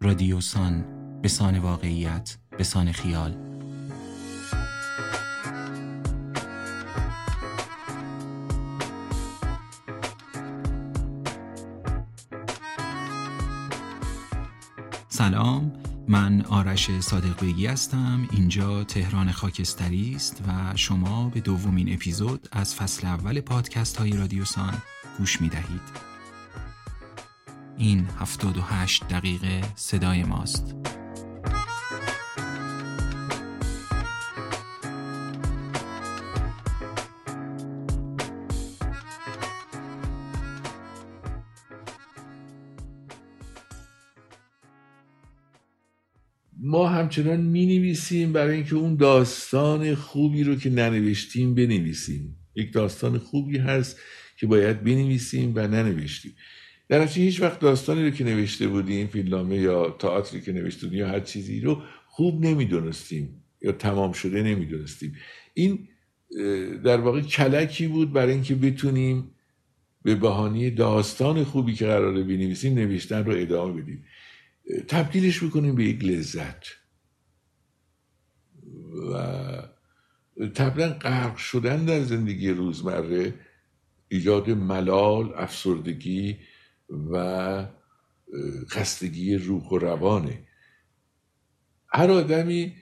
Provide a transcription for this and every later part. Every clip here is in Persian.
رادیوسان به سان واقعیت به سان خیال. سلام من آرش صادق بیگی هستم. اینجا تهران خاکستری است و شما به دومین اپیزود از فصل اول پادکست های رادیوسان گوش می دهید این 78 دقیقه صدای ماست. ما همچنان می نویسیم برای اینکه اون داستان خوبی رو که ننوشتیم بنویسیم. یک داستان خوبی هست که باید بنویسیم و ننوشتیم. در هیچ وقت داستانی رو که نوشته بودیم فیلمنامه یا تئاتری که نوشته بودیم یا هر چیزی رو خوب نمی‌دونستیم یا تمام شده نمی‌دونستیم. این در واقع کلکی بود برای اینکه بتونیم به بهانه داستان خوبی که قراره بنویسیم نوشتن رو ادامه بدیم. تبدیلش بکنیم به یک لذت. و طبعا غرق شدن در زندگی روزمره ایجاد ملال افسردگی و خستگی روح و روانه. هر آدمی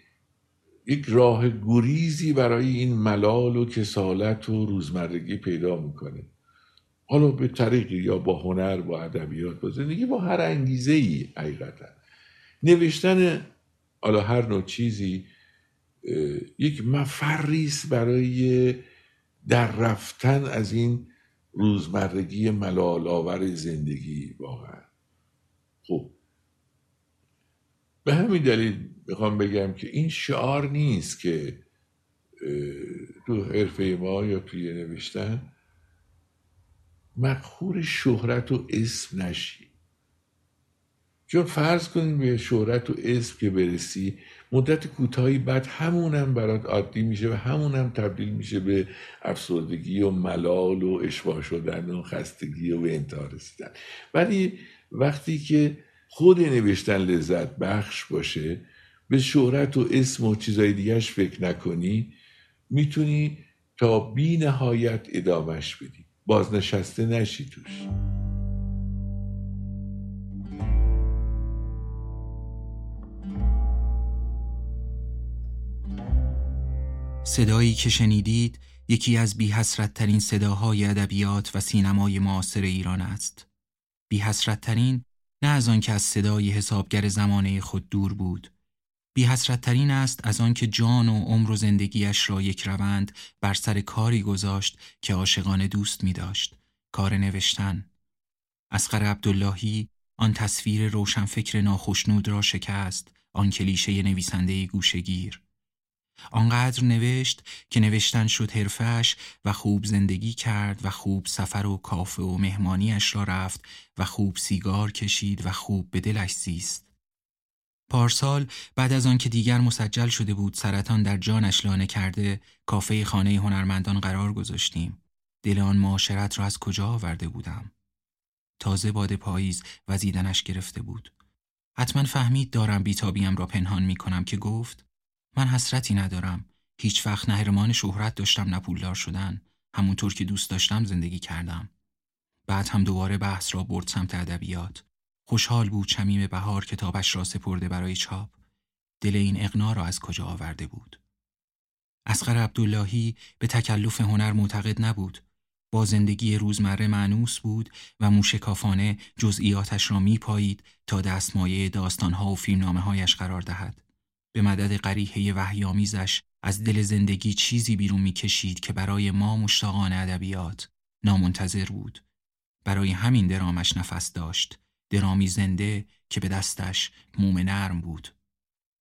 یک راه گریزی برای این ملال و کسالت و روزمرگی پیدا می‌کنه. حالا به طریقی یا با هنر با ادبیات با زندگی با هر انگیزه ای حقیقتا. نوشتن حالا هر نوع چیزی یک مفریست برای در رفتن از این روزمرگی ملال آور زندگی واقعا. خب. به همین دلیل می‌خوام بگم که این شعار نیست که تو حرفه ما یا توی نوشتن مقهور شهرت و اسم نشی. چون فرض کنیم به شهرت و اسم که برسی مدت کوتاهی بعد همونم برات عادی میشه و همونم تبدیل میشه به افسردگی و ملال و اشباه شدن و خستگی و به انتها رسیدن. ولی وقتی که خود نوشتن لذت بخش باشه به شهرت و اسم و چیزای دیگهش فکر نکنی می‌تونی تا بی نهایت ادامش بدی. بازنشسته نشی توش. صدایی که شنیدید یکی از بی ترین صداهای ادبیات و سینمای معاصر ایران است. بی ترین نه از آنکه از صدای حسابگر زمانه خود دور بود. بی ترین است از آنکه جان و عمر و زندگیش را یک روند بر سر کاری گذاشت که عاشقانه دوست می داشت. کار نوشتن. اسقر عبداللهی آن تصویر روشنفکر ناخشنود را شکست آن کلیشه نویسنده گوشگیر آنقدر نوشت که نوشتن شد حرفش و خوب زندگی کرد و خوب سفر و کافه و مهمانیش را رفت و خوب سیگار کشید و خوب به دلش زیست. پارسال بعد از آن که دیگر مسجل شده بود سرطان در جانش لانه کرده کافه خانه هنرمندان قرار گذاشتیم. دل آن معاشرت را از کجا آورده بودم؟ تازه باد پاییز وزیدنش گرفته بود. حتما فهمید دارم بیتابیم را پنهان می کنم که گفت من حسرتی ندارم. هیچ وقت نه شهرت داشتم نه پولدار شدن. همونطور که دوست داشتم زندگی کردم. بعد هم دوباره بحث را برد سمت ادبیات. خوشحال بود چمیم بهار کتابش را سپرده برای چاپ. دل این اقنا را از کجا آورده بود. اسقر عبداللهی به تکلف هنر معتقد نبود. با زندگی روزمره معنوس بود و موشکافانه جزئیاتش را میپایید تا دستمایه داستانها و فیلمنامه هایش قرار دهد. به مدد قریحه وحیامیزش از دل زندگی چیزی بیرون می‌کشید که برای ما مشتاقان ادبیات نامنتظر بود. برای همین درامش نفس داشت. درامی زنده که به دستش موم نرم بود.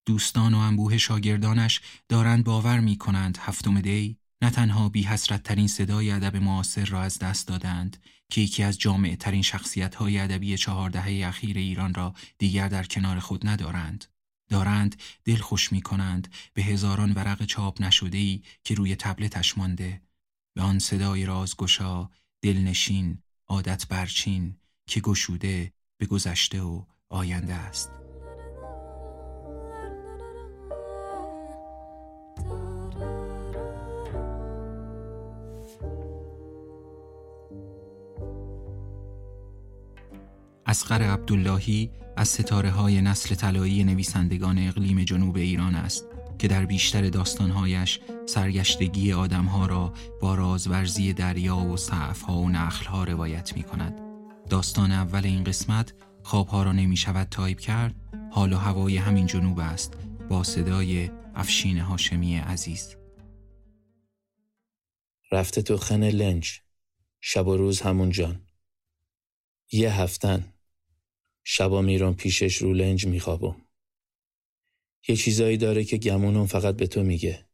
دوستان و انبوه شاگردانش دارند باور می کنند هفتم دی نه تنها بی حسرت ترین صدای ادب معاصر را از دست دادند که یکی از جامع ترین شخصیت های ادبی چهاردهه اخیر ایران را دیگر در کنار خود ندارند دارند دل خوش می کنند به هزاران ورق چاپ نشده ای که روی تبلتش مانده. به آن صدای رازگشا دلنشین عادت برچین که گشوده به گذشته و آینده است. اصغر عبداللهی از ستاره های نسل طلایی نویسندگان اقلیم جنوب ایران است که در بیشتر داستانهایش سرگشتگی آدمها را با رازورزی دریا و سعفها و نخلها روایت می کند. داستان اول این قسمت خوابها را نمی شود تایپ کرد حال و هوای همین جنوب است با صدای افشین هاشمی عزیز. رفته تو خن لنج شب و روز همون جان. یه هفتن. شبا میرم پیشش رو لنج میخوابم یه چیزایی داره که گمونم فقط به تو میگه.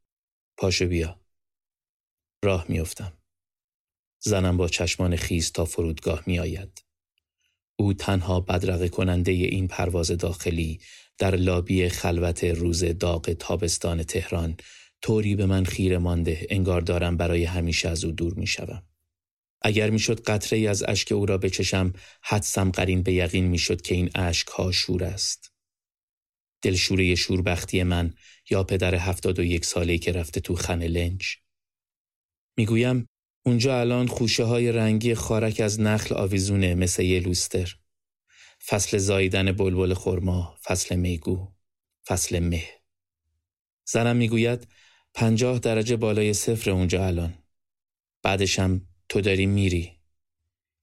پاشو بیا. راه میافتم زنم با چشمان خیز تا فرودگاه میآید او تنها بدرقه کننده این پرواز داخلی در لابی خلوت روز داغ تابستان تهران طوری به من خیره مانده انگار دارم برای همیشه از او دور می شوم. اگر می‌شد قطره ای از اشک او را بچشم حدسم قرین به یقین می‌شد که این اشک ها شور است. دلشوره شوربختی من یا پدر هفتاد و یک ساله که رفته تو خن لنج. می‌گویم اونجا الان خوشه های رنگی خارک از نخل آویزونه مثل یه لوستر. فصل زاییدن بلبل خرما، فصل میگو، فصل مه. زنم می‌گوید پنجاه درجه بالای صفر اونجا الان. بعدشم تو داری میری.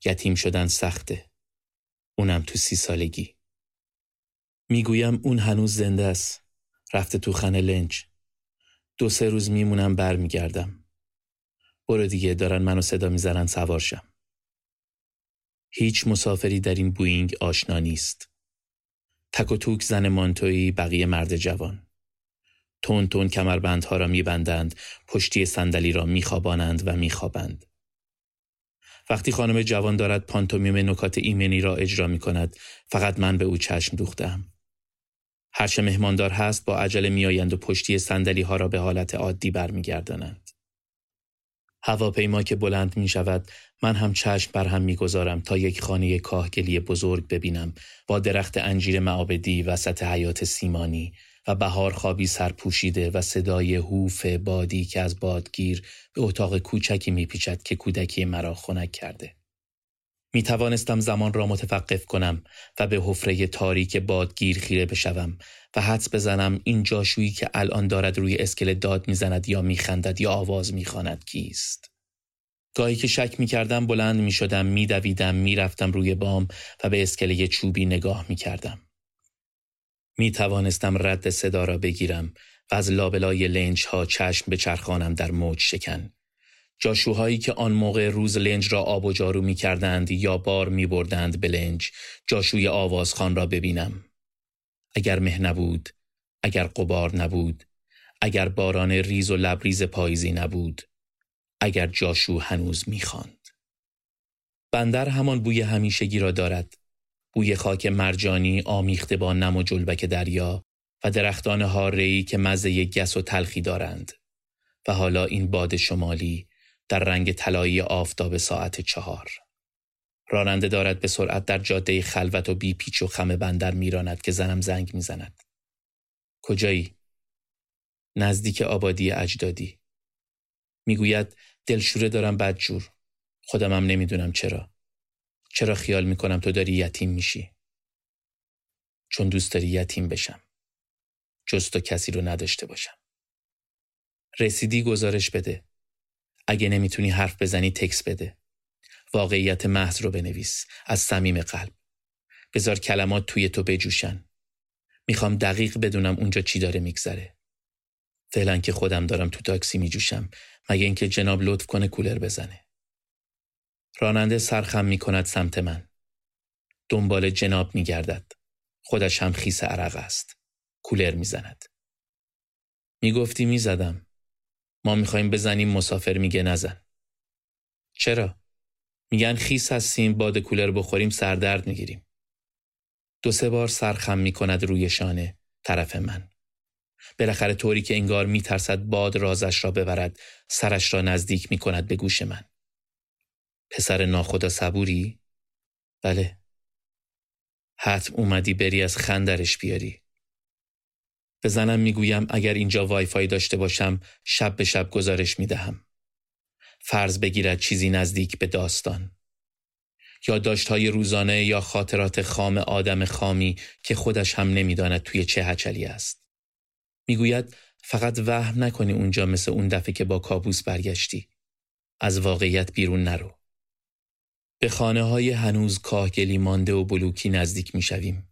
یتیم شدن سخته. اونم تو سی سالگی. می‌گویم اون هنوز زنده است. رفته تو خانه لنج. دو سه روز میمونم برمیگردم. برو دیگه دارن منو صدا می‌زنن سوارشم. هیچ مسافری در این بوینگ آشنا نیست. تک و توک زن مانتویی بقیه مرد جوان. تون تون کمربندها را میبندند، پشتی صندلی را میخوابانند و میخوابند. وقتی خانم جوان دارد پانتومیم نکات ایمنی را اجرا می کند فقط من به او چشم دوختم. هرچه مهماندار هست با عجله میآیند و پشتی صندلی ها را به حالت عادی برمیگردانند. هواپیما که بلند می شود من هم چشم بر هم می‌گذارم تا یک خانه کاهگلی بزرگ ببینم با درخت انجیر معابدی وسط حیات سیمانی و بهار خوابی سرپوشیده و صدای هوف بادی که از بادگیر به اتاق کوچکی میپیچد که کودکی مرا خنک کرده. می توانستم زمان را متوقف کنم و به حفره تاریک بادگیر خیره بشوم و حدس بزنم این جاشویی که الان دارد روی اسکله داد می‌زند یا میخندد یا آواز می‌خواند کیست. گاهی که شک می کردم بلند می شدم می دویدم می رفتم روی بام و به اسکله چوبی نگاه می کردم. می توانستم رد صدا را بگیرم و از لابلای لنج ها چشم بچرخانم در موج شکن. جاشوهایی که آن موقع روز لنج را آب و جارو می کردند یا بار می بردند به لنج جاشوی آوازخان را ببینم. اگر مه نبود، اگر غبار نبود، اگر باران ریز و لبریز پاییزی نبود، اگر جاشو هنوز می‌خواند. بندر همان بوی همیشگی را دارد. بوی خاک مرجانی آمیخته با نم و جلبک دریا و درختان هارهی که مزه گس و تلخی دارند. و حالا این باد شمالی در رنگ طلایی آفتاب ساعت چهار. راننده دارد به سرعت در جاده خلوت و بی پیچ و خم بندر میراند که زنم زنگ می‌زند. کجایی؟ نزدیک آبادی اجدادی. می‌گوید دلشوره دارم بدجور. خودمم نمی‌دونم چرا. چرا خیال می‌کنم تو داری یتیم میشی؟ چون دوست داری یتیم بشم. جز تو کسی رو نداشته باشم. رسیدی گزارش بده. اگه نمی‌تونی حرف بزنی تکس بده. واقعیت محض رو بنویس از صمیم قلب. بذار کلمات توی تو بجوشن. می‌خوام دقیق بدونم اونجا چی داره میگذره. فعلا که خودم دارم تو تاکسی میجوشم مگه اینکه جناب لطف کنه کولر بزنه. راننده سرخم می کند سمت من. دنبال جناب می گردد. خودش هم خیس عرق است. کولر می زند. می گفتی می زدم. ما می خواهیم بزنیم مسافر میگه نزن. چرا؟ میگن خیس هستیم باد کولر بخوریم سردرد می‌گیریم. دو سه بار سرخم می کند روی شانه طرف من. بالاخره طوری که انگار میترسد باد رازش را ببرد سرش را نزدیک می کند به گوش من. پسر ناخدا صبوری؟ بله. حتم اومدی بری از خندرش بیاری. به زنم می‌گویم اگر اینجا وایفای داشته باشم شب به شب گزارش می‌دهم. فرض بگیرد چیزی نزدیک به داستان. های روزانه یا خاطرات خام آدم خامی که خودش هم نمی‌داند توی چه هچلی است. می‌گوید فقط وهم نکنی اونجا مثل اون دفعه که با کابوس برگشتی. از واقعیت بیرون نرو. به خانه های هنوز کاهگلی مانده و بلوکی نزدیک می شویم.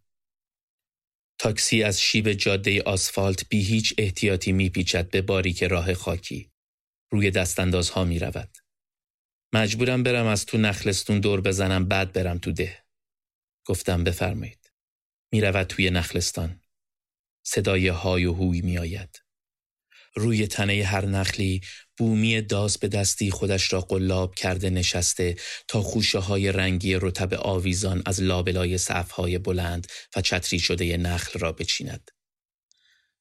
تاکسی از شیب جاده آسفالت بی هیچ احتیاطی میپیچد به باریک راه خاکی. روی دستاندازها می رود. مجبورم برم از تو نخلستون دور بزنم بعد برم تو ده. گفتم بفرمایید. می رود توی نخلستان. صدای های و هوی می آید. روی تنه هر نخلی بومی داز به دستی خودش را قلاب کرده نشسته تا خوشه های رنگی رتب آویزان از لابلای های بلند و چتری شده نخل را بچیند.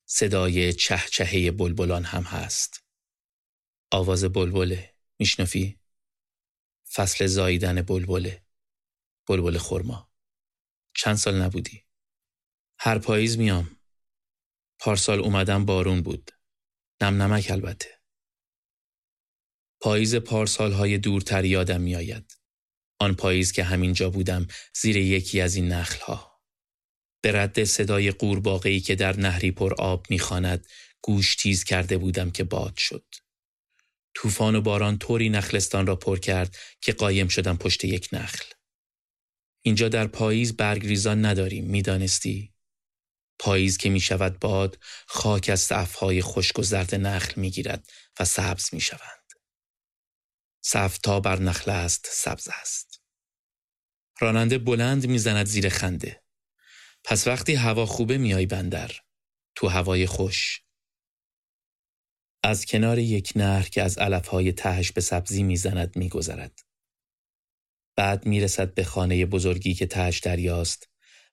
صدای چهچهه بلبلان هم هست. آواز بلبله میشنفی؟ فصل زاییدن بلبله بلبل خورما چند سال نبودی؟ هر پاییز میام پارسال اومدم بارون بود نم نمک البته پاییز پارسال های دورتر یادم میآید. آن پاییز که همینجا بودم زیر یکی از این نخل ها. به رد صدای قورباغه‌ای که در نهری پر آب می‌خواند گوش تیز کرده بودم که باد شد. طوفان و باران طوری نخلستان را پر کرد که قایم شدم پشت یک نخل. اینجا در پاییز برگریزان نداریم می‌دانستی؟ پاییز که می شود باد خاک از صفهای خشک و زرد نخل می گیرد و سبز می شوند. تا بر نخل است سبز است. راننده بلند می‌زند زیر خنده. پس وقتی هوا خوبه میای بندر. تو هوای خوش. از کنار یک نهر که از علفهای تهش به سبزی می‌زند میگذرد. بعد می‌رسد به خانه بزرگی که تهش دریاست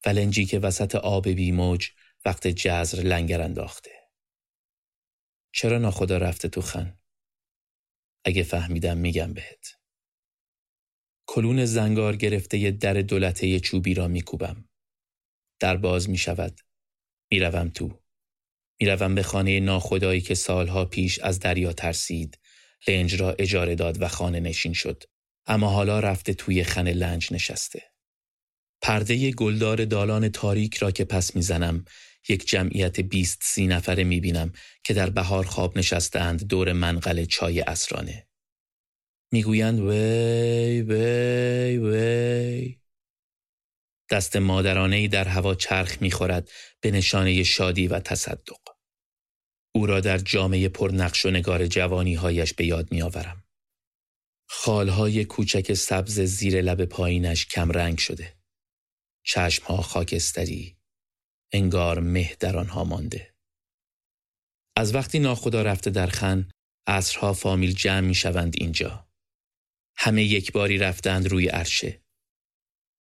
و لنجی که وسط آب بیموج وقت جزر لنگر انداخته. چرا ناخدا رفته تو خن؟ اگه فهمیدم میگم بهت. کلون زنگار گرفته ی در دولته چوبی را میکوبم. در باز می شود. می‌روم تو. می‌روم به خانه ناخدایی که سالها پیش از دریا ترسید. لنج را اجاره داد و خانه نشین شد. اما حالا رفته توی خن لنج نشسته. پرده گلدار دالان تاریک را که پس می‌زنم یک جمعیت بیست سی نفره می بینم که در بهار خواب نشستند دور منقل چای اسرانه. می‌گویند وی وی وی دست مادرانه در هوا چرخ می‌خورد به نشانه شادی و تصدق. او را در جامعه پرنقش و نگار جوانی هایش به یاد میآورم. خالهای کوچک سبز زیر لب پایینش کم رنگ شده. چشمها خاکستری، انگار مه در آنها مانده. از وقتی ناخدا رفته در خن، عصرها فامیل جمع می شوند اینجا. همه یک باری رفتند روی عرشه.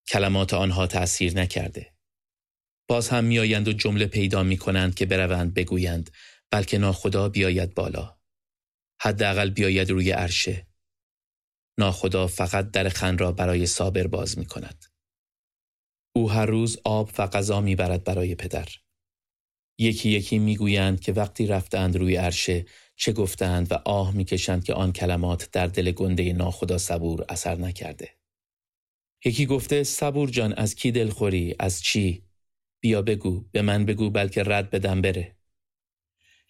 کلمات آنها تأثیر نکرده. باز هم میآیند و جمله پیدا می کنند که بروند بگویند بلکه ناخدا بیاید بالا. حداقل بیاید روی عرشه. ناخدا فقط در خن را برای صابر باز می کند. او هر روز آب و غذا می‌برد برای پدر. یکی یکی می‌گویند که وقتی رفتند روی عرشه چه گفتند و آه می‌کشند که آن کلمات در دل گنده ناخدا صبور اثر نکرده. یکی گفته صبور جان از کی دلخوری از چی بیا بگو به من بگو بلکه رد بدم بره.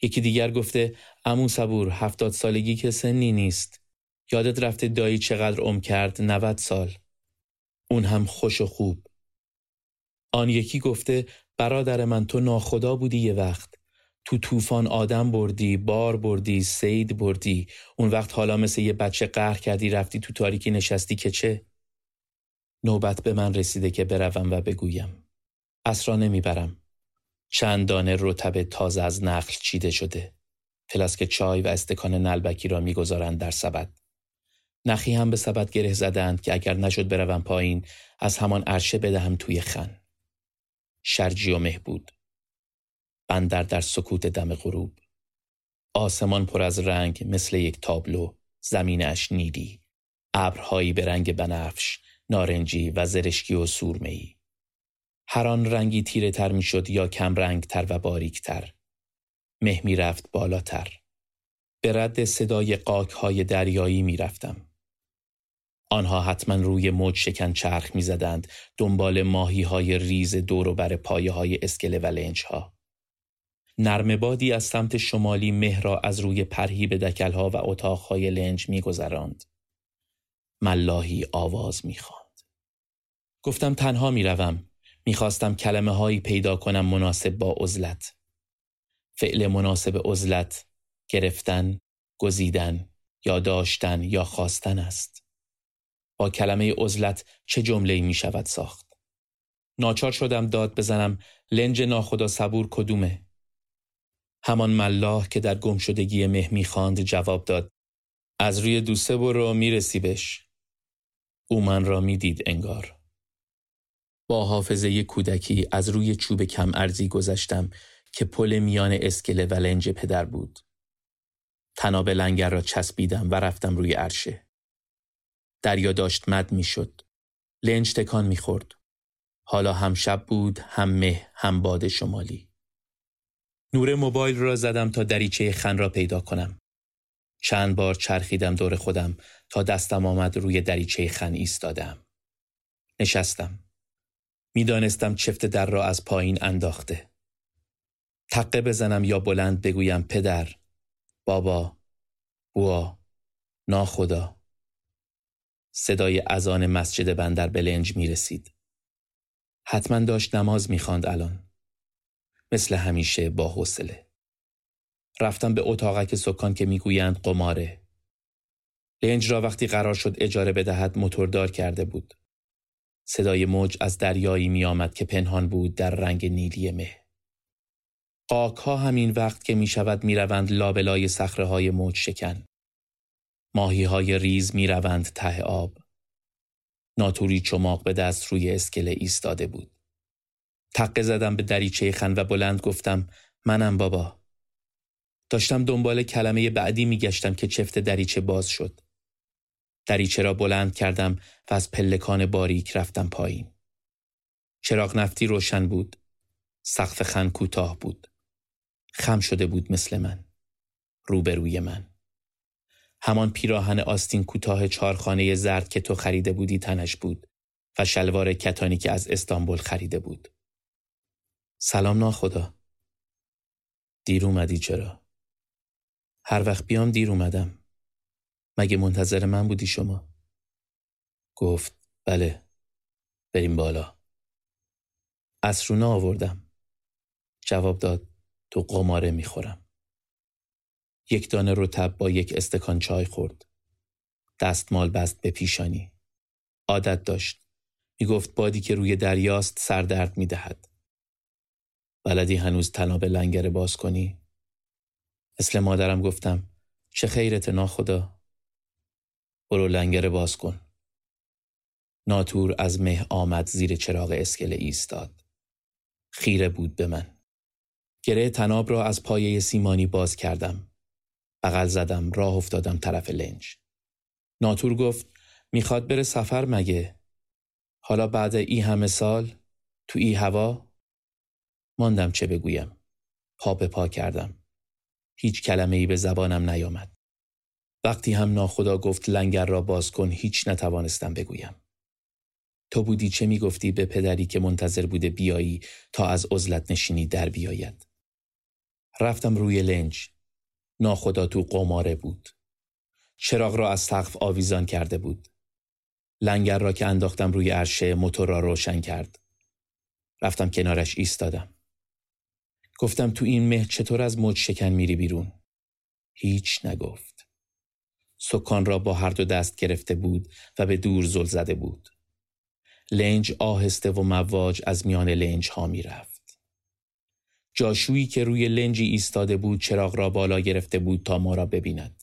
یکی دیگر گفته امو صبور هفتاد سالگی که سنی نیست. یادت رفته دایی چقدر عم کرد 90 سال. اون هم خوش و خوب. آن یکی گفته برادر من تو ناخدا بودی یه وقت. تو طوفان آدم بردی بار بردی سید بردی. اون وقت حالا مثل یه بچه قهر کردی رفتی تو تاریکی نشستی که چه؟ نوبت به من رسیده که بروم و بگویم. اسرا نمی‌برم. چند دانه رتب تازه از نخل چیده شده. فلاسک چای و استکان نلبکی را می‌گذارند در سبد. نخی هم به سبد گره زدند که اگر نشد بروم پایین از همان عرشه بدهم توی خن. شرجی و مهبود. بندر در سکوت دم غروب. آسمان پر از رنگ مثل یک تابلو زمینش نیلی. ابرهایی به رنگ بنفش نارنجی و زرشکی و سورمه‌ای. هر آن رنگی تیره تر می شد یا کم رنگ تر و باریک تر مه می رفت بالاتر. به رد صدای قاک های دریایی می رفتم آنها حتما روی موج شکن چرخ می‌زدند دنبال ماهی های ریز دور و بر پایه های اسکله و لنج ها. نرم بادی از سمت شمالی مه را از روی پرهیب دکلها و اتاقهای لنج میگذراند. ملاحی آواز می‌خواند. گفتم تنها می‌روم. می‌خواستم کلمه هایی پیدا کنم مناسب با عزلت. فعل مناسب عزلت گرفتن، گزیدن یا داشتن یا خواستن است. کلمه عزلت چه جمله می شود ساخت؟ ناچار شدم داد بزنم لنج ناخدا صبور کدومه؟ همان ملاح که در گمشدگی مه می‌خواند جواب داد از روی دوسه برو می‌رسی بش او من را می‌دید انگار با حافظه کودکی از روی چوب کم ارزی گذشتم که پل میان اسکله و لنج پدر بود تناب لنگر را چسبیدم و رفتم روی عرشه دریا داشت مد می‌شد لنج تکان می‌خورد حالا هم شب بود هم مه هم باد شمالی نور موبایل را زدم تا دریچه خن را پیدا کنم. چند بار چرخیدم دور خودم تا دستم آمد روی دریچه خن ایستادم. نشستم. می‌دانستم چفت در را از پایین انداخته. تقه بزنم یا بلند بگویم پدر، بابا، بوا، ناخدا. صدای اذان مسجد بندر به لنج می رسید. حتما داشت نماز می الان. مثل همیشه با حوصله. رفتم به اتاقک سکان که می‌گویند قماره. لنج را وقتی قرار شد اجاره بدهد موتوردار کرده بود. صدای موج از دریایی میآمد که پنهان بود در رنگ نیلی مه. قاک ها همین وقت که می شود می روند لابلای سخره های موج شکن. ماهی های ریز می روند ته آب. ناتوری چماق به دست روی اسکله ایستاده بود. تقه زدم به دریچه خن و بلند گفتم منم بابا. داشتم دنبال کلمه بعدی میگشتم که چفت دریچه باز شد. دریچه را بلند کردم و از پلکان باریک رفتم پایین. چراغ نفتی روشن بود. سقف خن کوتاه بود. خم شده بود مثل من. روبروی من. همان پیراهن آستین کوتاه چارخانه زرد که تو خریده بودی تنش بود و شلوار کتانی که از استانبول خریده بود. سلام ناخدا دیر اومدی چرا؟ هر وقت بیام دیر اومدم مگه منتظر من بودی شما؟ گفت بله بریم بالا اسرونه آوردم جواب داد تو قماره می‌خورم یک دانه رتب با یک استکان چای خورد دستمال بست به پیشانی عادت داشت می‌گفت بادی که روی دریاست سردرد می‌دهد بلدی هنوز تناب لنگر باز کنی؟ مثل مادرم گفتم چه خیرت ناخدا؟ برو لنگر باز کن. ناتور از مه آمد زیر چراغ اسکله ایستاد. خیره بود به من. گره تناب را از پایه سیمانی باز کردم. بغل زدم راه افتادم طرف لنج. ناتور گفت می‌خواد بره سفر مگه؟ حالا بعد ای همه سال تو ای هوا ماندم چه بگویم. پا به پا کردم. هیچ کلمه ای به زبانم نیامد. وقتی هم ناخدا گفت لنگر را باز کن هیچ نتوانستم بگویم. تو بودی چه می‌گفتی به پدری که منتظر بوده بیایی تا از عزلت نشینی در بیاید. رفتم روی لنج. ناخدا تو قماره بود. چراغ را از سقف آویزان کرده بود. لنگر را که انداختم روی عرشه موتور را روشن کرد. رفتم کنارش ایستادم. گفتم تو این مه چطور از موج شکن میری بیرون؟ هیچ نگفت. سکان را با هر دو دست گرفته بود و به دور زل زده بود. لنج آهسته و مواج از میان لنج ها می رفت. جاشویی که روی لنجی ایستاده بود چراغ را بالا گرفته بود تا ما را ببیند.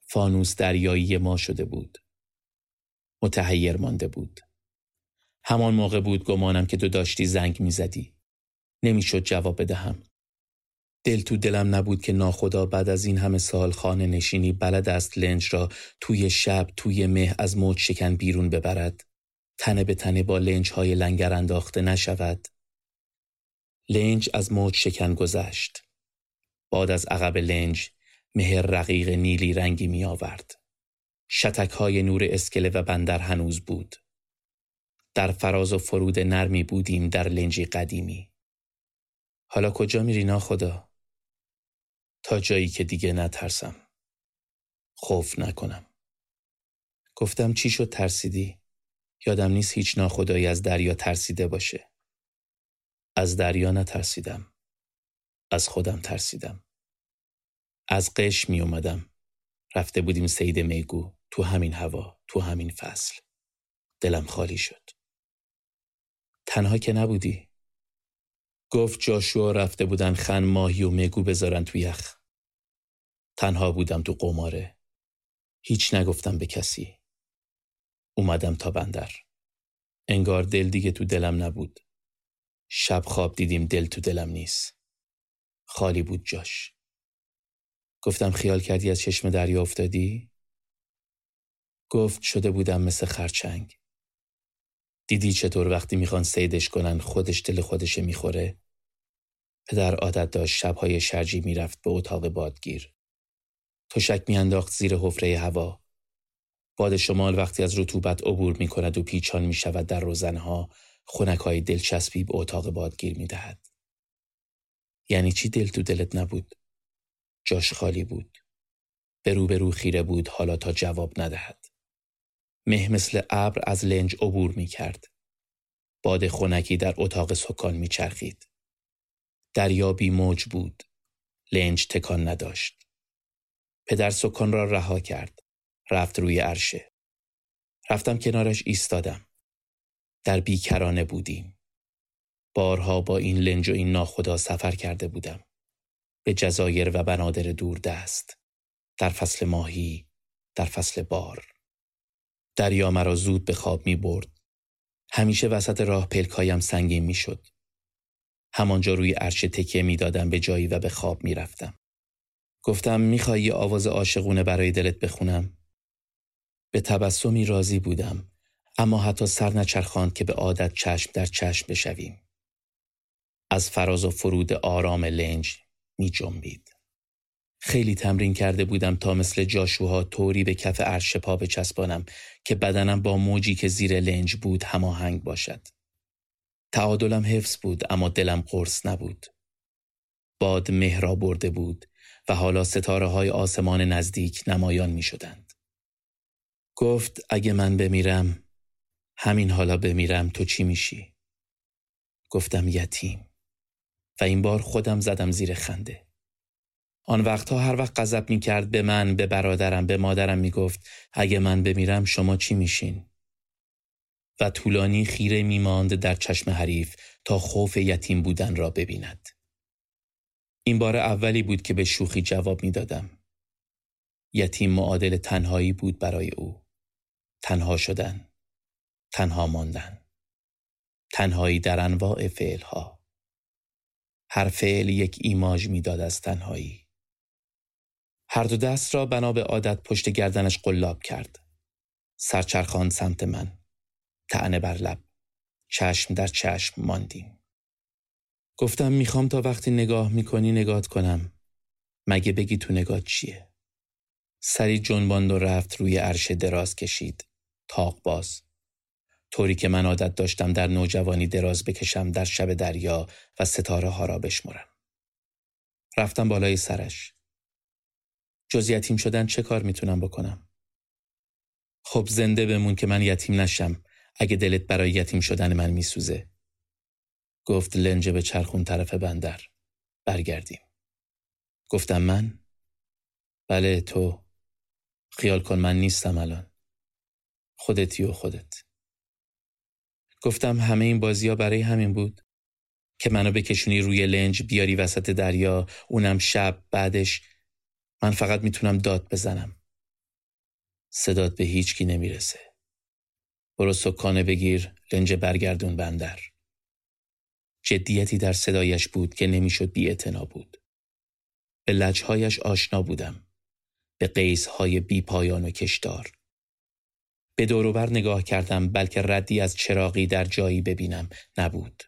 فانوس دریایی ما شده بود. متحیر مانده بود. همان موقع بود گمانم که تو داشتی زنگ می‌زدی. نمی‌شد جواب بدهم. دل تو دلم نبود که ناخدا بعد از این همه سال خانه نشینی بلد است لنج را توی شب توی مه از موج شکن بیرون ببرد. تنه به تنه با لنج های لنگر انداخته نشود. لنج از موج شکن گذشت. بعد از عقب لنج مهر رقیق نیلی رنگی می آورد. شتک های نور اسکله و بندر هنوز بود. در فراز و فرود نرمی بودیم در لنجی قدیمی. حالا کجا میری ناخدا؟ تا جایی که دیگه نترسم. خوف نکنم. گفتم چی شد ترسیدی؟ یادم نیست هیچ ناخدایی از دریا ترسیده باشه. از دریا نترسیدم. از خودم ترسیدم. از قش می اومدم. رفته بودیم سید میگو تو همین هوا تو همین فصل. دلم خالی شد. تنها که نبودی. گفت جاشوا رفته بودن خن ماهی و میگو بذارن تو یخ. تنها بودم تو قماره. هیچ نگفتم به کسی. اومدم تا بندر. انگار دل دیگه تو دلم نبود. شب خواب دیدیم دل تو دلم نیست. خالی بود جاش. گفتم خیال کردی از چشم دریا افتادی؟ گفت شده بودم مثل خرچنگ. دیدی چطور وقتی می‌خوان سیدش کنن خودش دل خودشه می‌خوره؟ پدر عادت داشت شبهای شرجی می‌رفت به اتاق بادگیر. تشک میانداخت زیر حفره هوا. باد شمال وقتی از رطوبت عبور می کند و پیچان می شود در روزنها خونک های دلچسبی به اتاق بادگیر می دهد. یعنی چی دل تو دلت نبود؟ جاش خالی بود. به رو خیره بود حالا تا جواب ندهد. مه مثل ابر از لنج عبور می کرد. باد خونکی در اتاق سکان می چرخید. دریا بی موج بود. لنج تکان نداشت. پدر سکان را رها کرد. رفت روی عرشه. رفتم کنارش ایستادم. در بیکرانه بودیم. بارها با این لنج و این ناخدا سفر کرده بودم. به جزایر و بنادر دور دست. در فصل ماهی، در فصل بار. دریا مرا زود به خواب می برد. همیشه وسط راه پلکایم سنگین می شد. همانجا روی عرشه تکیه می دادم به جایی و به خواب می رفتم. گفتم می‌خوای یه آواز عاشقونه برای دلت بخونم؟ به تبسمی راضی بودم اما حتی سر نچرخاند که به عادت چشم در چشم بشویم. از فراز و فرود آرام لنج می جنبید. خیلی تمرین کرده بودم تا مثل جاشوها طوری به کف عرش پا بچسبانم که بدنم با موجی که زیر لنج بود هماهنگ باشد. تعادلم حفظ بود اما دلم قرص نبود. باد مهرا برده بود و حالا ستاره های آسمان نزدیک نمایان می شدند. گفت اگه من بمیرم همین حالا بمیرم تو چی میشی؟ گفتم یتیم و این بار خودم زدم زیر خنده. آن وقتها هر وقت غضب می کرد به من به برادرم به مادرم می گفت اگه من بمیرم شما چی میشین؟ و طولانی خیره می ماند در چشم حریف تا خوف یتیم بودن را ببیند. این بار اولی بود که به شوخی جواب می دادم. یتیم معادل تنهایی بود برای او. تنها شدن. تنها ماندن. تنهایی در انواع فعلها. هر فعل یک ایماژ می‌داد از تنهایی. هر دو دست را بنا به عادت پشت گردنش قلاب کرد. سرچرخان سمت من. تعنه بر لب. چشم در چشم ماندیم. گفتم می‌خوام تا وقتی نگاه می‌کنی نگات کنم. مگه بگی تو نگات چیه؟ سری جنباند و رفت روی عرش دراز کشید. تاق باز. طوری که من عادت داشتم در نوجوانی دراز بکشم در شب دریا و ستاره ها را بشمرم. رفتم بالای سرش. جز یتیم شدن چه کار می‌تونم بکنم؟ خب زنده بمون که من یتیم نشم اگه دلت برای یتیم شدن من میسوزه. گفت لنجه به چرخون طرف بندر. برگردیم. گفتم من؟ بله تو. خیال کن من نیستم الان. خودتی و خودت. گفتم همه این بازی ها برای همین بود که منو بکشونی روی لنج بیاری وسط دریا اونم شب بعدش من فقط می‌تونم داد بزنم. صدات به هیچکی نمی‌رسه. برو سکانه بگیر لنج برگردون بندر. جدیتی در صدایش بود که نمی‌شد بی بود. به لجهایش آشنا بودم. به قیسهای بی پایان و کشدار. به دوروبر نگاه کردم بلکه ردی از چراغی در جایی ببینم نبود.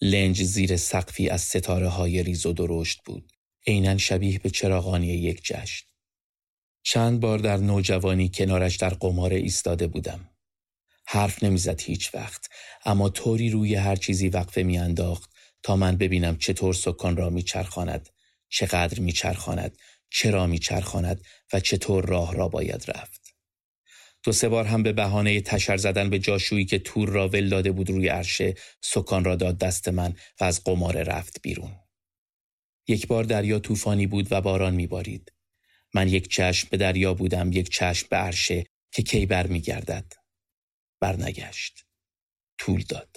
لنج زیر سقفی از ستاره های ریز و درشت بود. عینا شبیه به چراغانی یک جشن. چند بار در نوجوانی کنارش در قمار ایستاده بودم. حرف نمی‌زد هیچ وقت اما طوری روی هر چیزی وقفه میانداخت تا من ببینم چطور سکان را میچرخاند چقدر میچرخاند چرا میچرخاند و چطور راه را باید رفت دو سه بار هم به بهانه تشر زدن به جاشویی که تور را ول داده بود روی عرشه سکان را داد دست من و از قمار رفت بیرون. یک بار دریا طوفانی بود و باران میبارید. من یک چشم به دریا بودم یک چشم به عرشه که کی بر میگردد برنگشت. طول داد.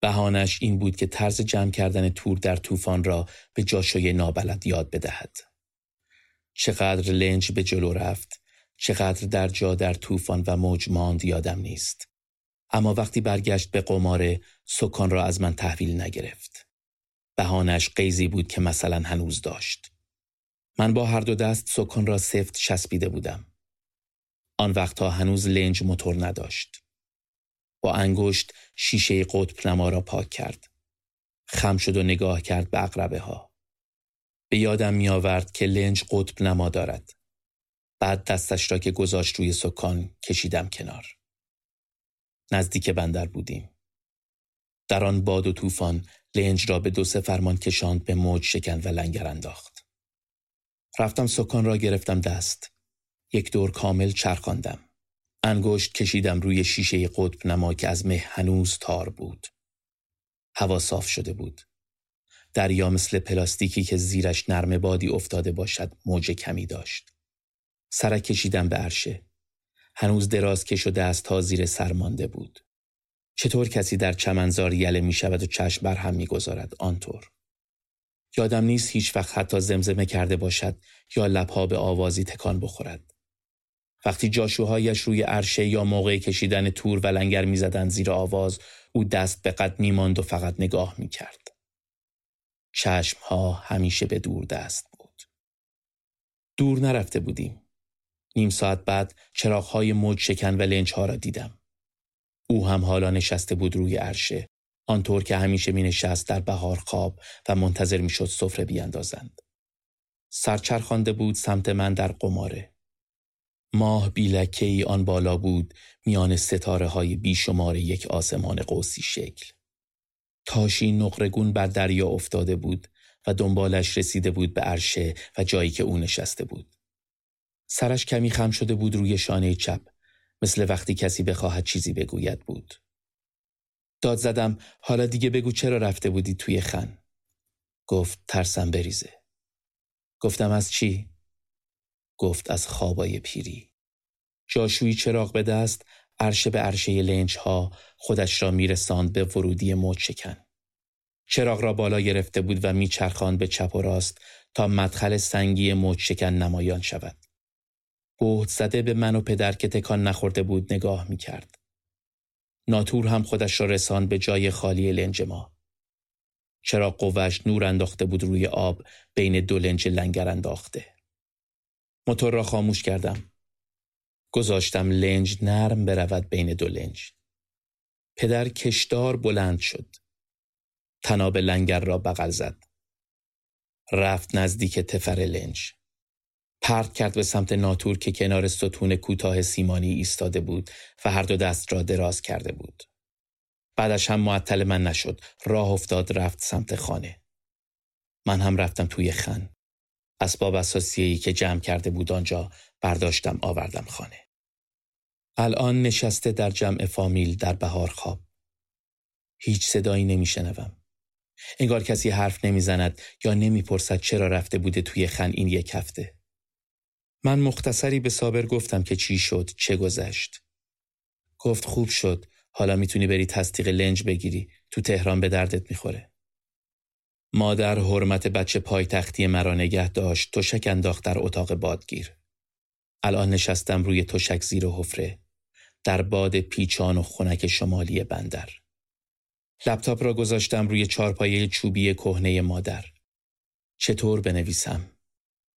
بهانش این بود که طرز جمع کردن تور در طوفان را به جاشوی نابلد یاد بدهد. چقدر لنج به جلو رفت. چقدر در جا در طوفان و موج ماند یادم نیست. اما وقتی برگشت به قماره سکان را از من تحویل نگرفت. بهانش قیزی بود که مثلا هنوز داشت. من با هر دو دست سکان را سفت چسبیده بودم. آن وقتها هنوز لنج موتور نداشت. با انگشت شیشه قطب نما را پاک کرد. خم شد و نگاه کرد به اقربه ها به یادم می آورد که لنج قطب نما دارد. بعد دستش را که گذاشت روی سکان کشیدم کنار. نزدیک بندر بودیم. در آن باد و طوفان لنج را به دو سه فرمان کشاند به موج شکن و لنگر انداخت. رفتم سکان را گرفتم دست. یک دور کامل چرخاندم. انگشت کشیدم روی شیشه قطب نما که از مه هنوز تار بود. هوا صاف شده بود. دریا مثل پلاستیکی که زیرش نرم بادی افتاده باشد موج کمی داشت. سرک کشیدم به عرشه. هنوز دراز کش و دست ها زیر سر مانده بود. چطور کسی در چمنزار یله می شود و چشم بر هم می گذارد آنطور. یادم نیست هیچ وقت حتی زمزمه کرده باشد یا لبها به آوازی تکان بخورد. وقتی جاشوهایش روی عرشه یا موقع کشیدن تور و لنگر می‌زدند زیر آواز او دست به قد میماند و فقط نگاه می‌کرد چشمها همیشه به دور دست بود. دور نرفته بودیم. نیم ساعت بعد چراغهای موج شکن و لنجها را دیدم او هم حالا نشسته بود روی عرشه آنطور که همیشه می نشست در بهار خواب و منتظر می شد سفره بیاندازند. سرچرخانده بود سمت من در قماره. ماه بیلکه ای آن بالا بود میان ستاره های بیشمار یک آسمان قوسی شکل. تاشی نقرگون بر دریا افتاده بود و دنبالش رسیده بود به عرشه و جایی که او نشسته بود. سرش کمی خم شده بود روی شانه چپ مثل وقتی کسی بخواهد چیزی بگوید بود. داد زدم حالا دیگه بگو چرا رفته بودی توی خن؟ گفت ترسم بریزه. گفتم از چی؟ گفت از خوابای پیری. جاشویی چراغ به دست عرشه به عرشه لنج ها خودش را میرساند به ورودی موج شکن. چراغ را بالا گرفته بود و میچرخاند به چپ و راست تا مدخل سنگی موج شکن نمایان شود. بهت زده به من و پدر که تکان نخورده بود نگاه می‌کرد. ناتور هم خودش را رساند به جای خالی لنج ما. چراغ قوش نور انداخته بود روی آب بین دو لنج لنگر انداخته. موتور را خاموش کردم. گذاشتم لنج نرم برود بین دو لنج. پدر کشدار بلند شد. تناب لنگر را بغل زد. رفت نزدیک تفر لنج. پرت کرد به سمت ناتور که کنار ستون کوتاه سیمانی ایستاده بود و هر دو دست را دراز کرده بود. بعدش هم معطل من نشد. راه افتاد رفت سمت خانه. من هم رفتم توی خن. اسباب اساسیهی که جمع کرده بود آنجا برداشتم آوردم خانه. الان نشسته در جمع فامیل در بهار خواب. هیچ صدایی نمیشنوم. انگار کسی حرف نمی‌زند یا نمی‌پرسد چرا رفته بوده توی خن این یک هفته. من مختصری به صابر گفتم که چی شد چه گذشت. گفت خوب شد حالا می‌تونی بری تصدیق لنج بگیری تو تهران به دردت می‌خوره. مادر حرمت بچه پایتختی مرا نگه داشت تشک انداخت در اتاق بادگیر. الان نشستم روی تشک زیر حفره در باد پیچان و خنک شمالی بندر. لپتاپ را گذاشتم روی چارپایه چوبی کهنه مادر. چطور بنویسم؟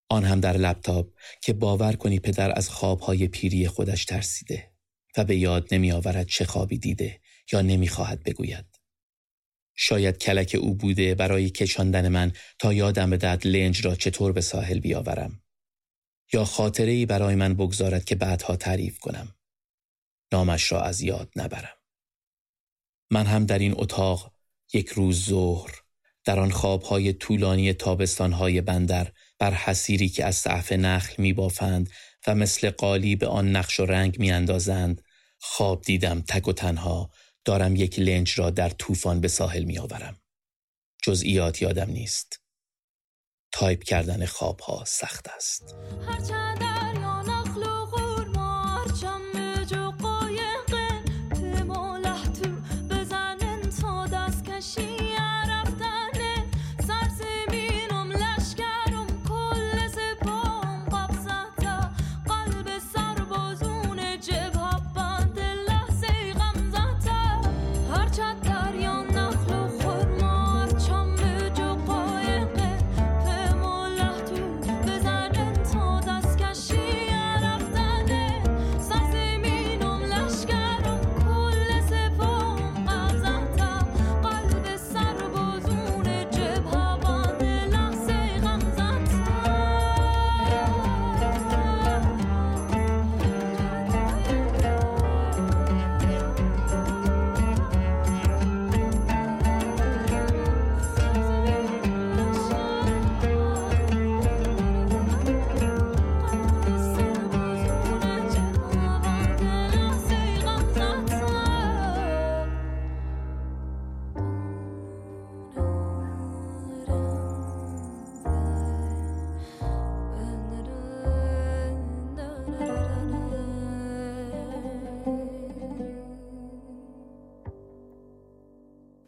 آن هم در لپتاپ که باور کنی پدر از خوابهای پیری خودش ترسیده و به یاد نمی آورد چه خوابی دیده یا نمی‌خواهد بگوید. شاید کلک او بوده برای کشاندن من تا یادم بدهد لنج را چطور به ساحل بیاورم. یا خاطره ای برای من بگذارد که بعدها تعریف کنم. نامش را از یاد نبرم. من هم در این اتاق یک روز ظهر در آن خوابهای طولانی تابستانهای بندر بر حسیری که از صعف نخل می بافند و مثل قالی به آن نقش و رنگ می اندازند خواب دیدم تک و تنها دارم یک لنج را در طوفان به ساحل می آورم. جزئیات یادم نیست. تایپ کردن خوابها سخت است.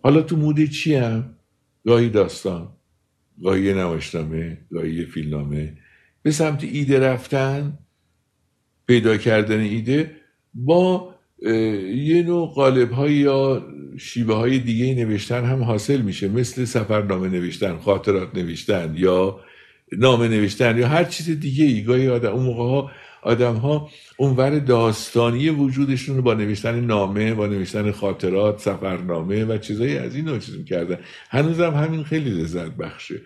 حالا تو مود چی هم؟ گاهی داستان گاهی نمایشنامه گاهی فیلمنامه. به سمت ایده رفتن پیدا کردن ایده با یه نوع قالب های یا شیوه های دیگه نوشتن هم حاصل میشه. مثل سفرنامه نوشتن خاطرات نوشتن یا نامه نوشتن یا هر چیز دیگه ای گاهی آدم اون موقع ها آدم ها اونور داستانی وجودشون رو با نوشتن نامه با نوشتن خاطرات سفرنامه و چیزایی از این چیز می‌کردن. هنوزم همین خیلی لذت بخشه.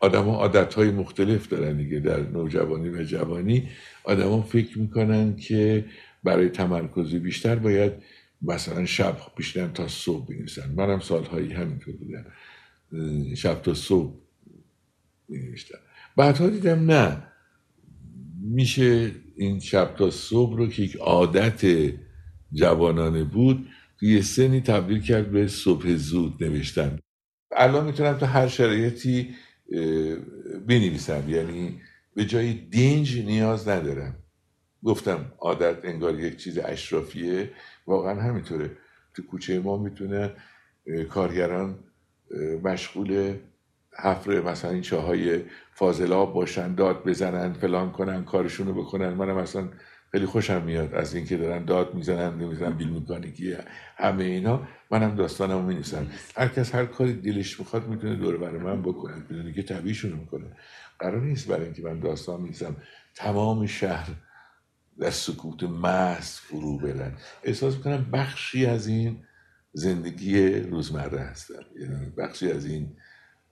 آدم ها عادت های مختلف دارن دیگه در نوجوانی و جوانی. آدما فکر می‌کنن که برای تمرکزی بیشتر باید مثلا شب بیشتر تا صبح بنویسن. منم سالهایی همینطور بودم. شب تا صبح بنوشتم بعدها دیدم نه. میشه این شب تا صبح رو که یک عادت جوانانه بود توی سنی تبدیل کرد به صبح زود نوشتن. الان می‌تونم تو هر شرایطی بنویسم. یعنی به جای دنج نیاز ندارم. گفتم عادت انگار یک چیز اشرافیه. واقعا همینطوره. تو کوچه ما می‌تونه کارگران مشغول حفر مثلا این چاهای فاضلاب باشن داد بزنن فلان کنن کارشونو بکنن. منم اصلا خیلی خوشم میاد از اینکه دارن داد می‌زنن نمی‌زنن بیل مکانیکی همه اینا. منم داستانمو می‌نویسم. هر کس هر کاری دلش می‌خواد می‌تونه دور برای من بکنه بدون که طبیعیشون می‌کنه قرار نیست برای اینکه من داستان می‌زنم تمام شهر در سکوت محض فرو برن احساس می‌کنم بخشی از این زندگی روزمره هستم. یعنی بخشی از این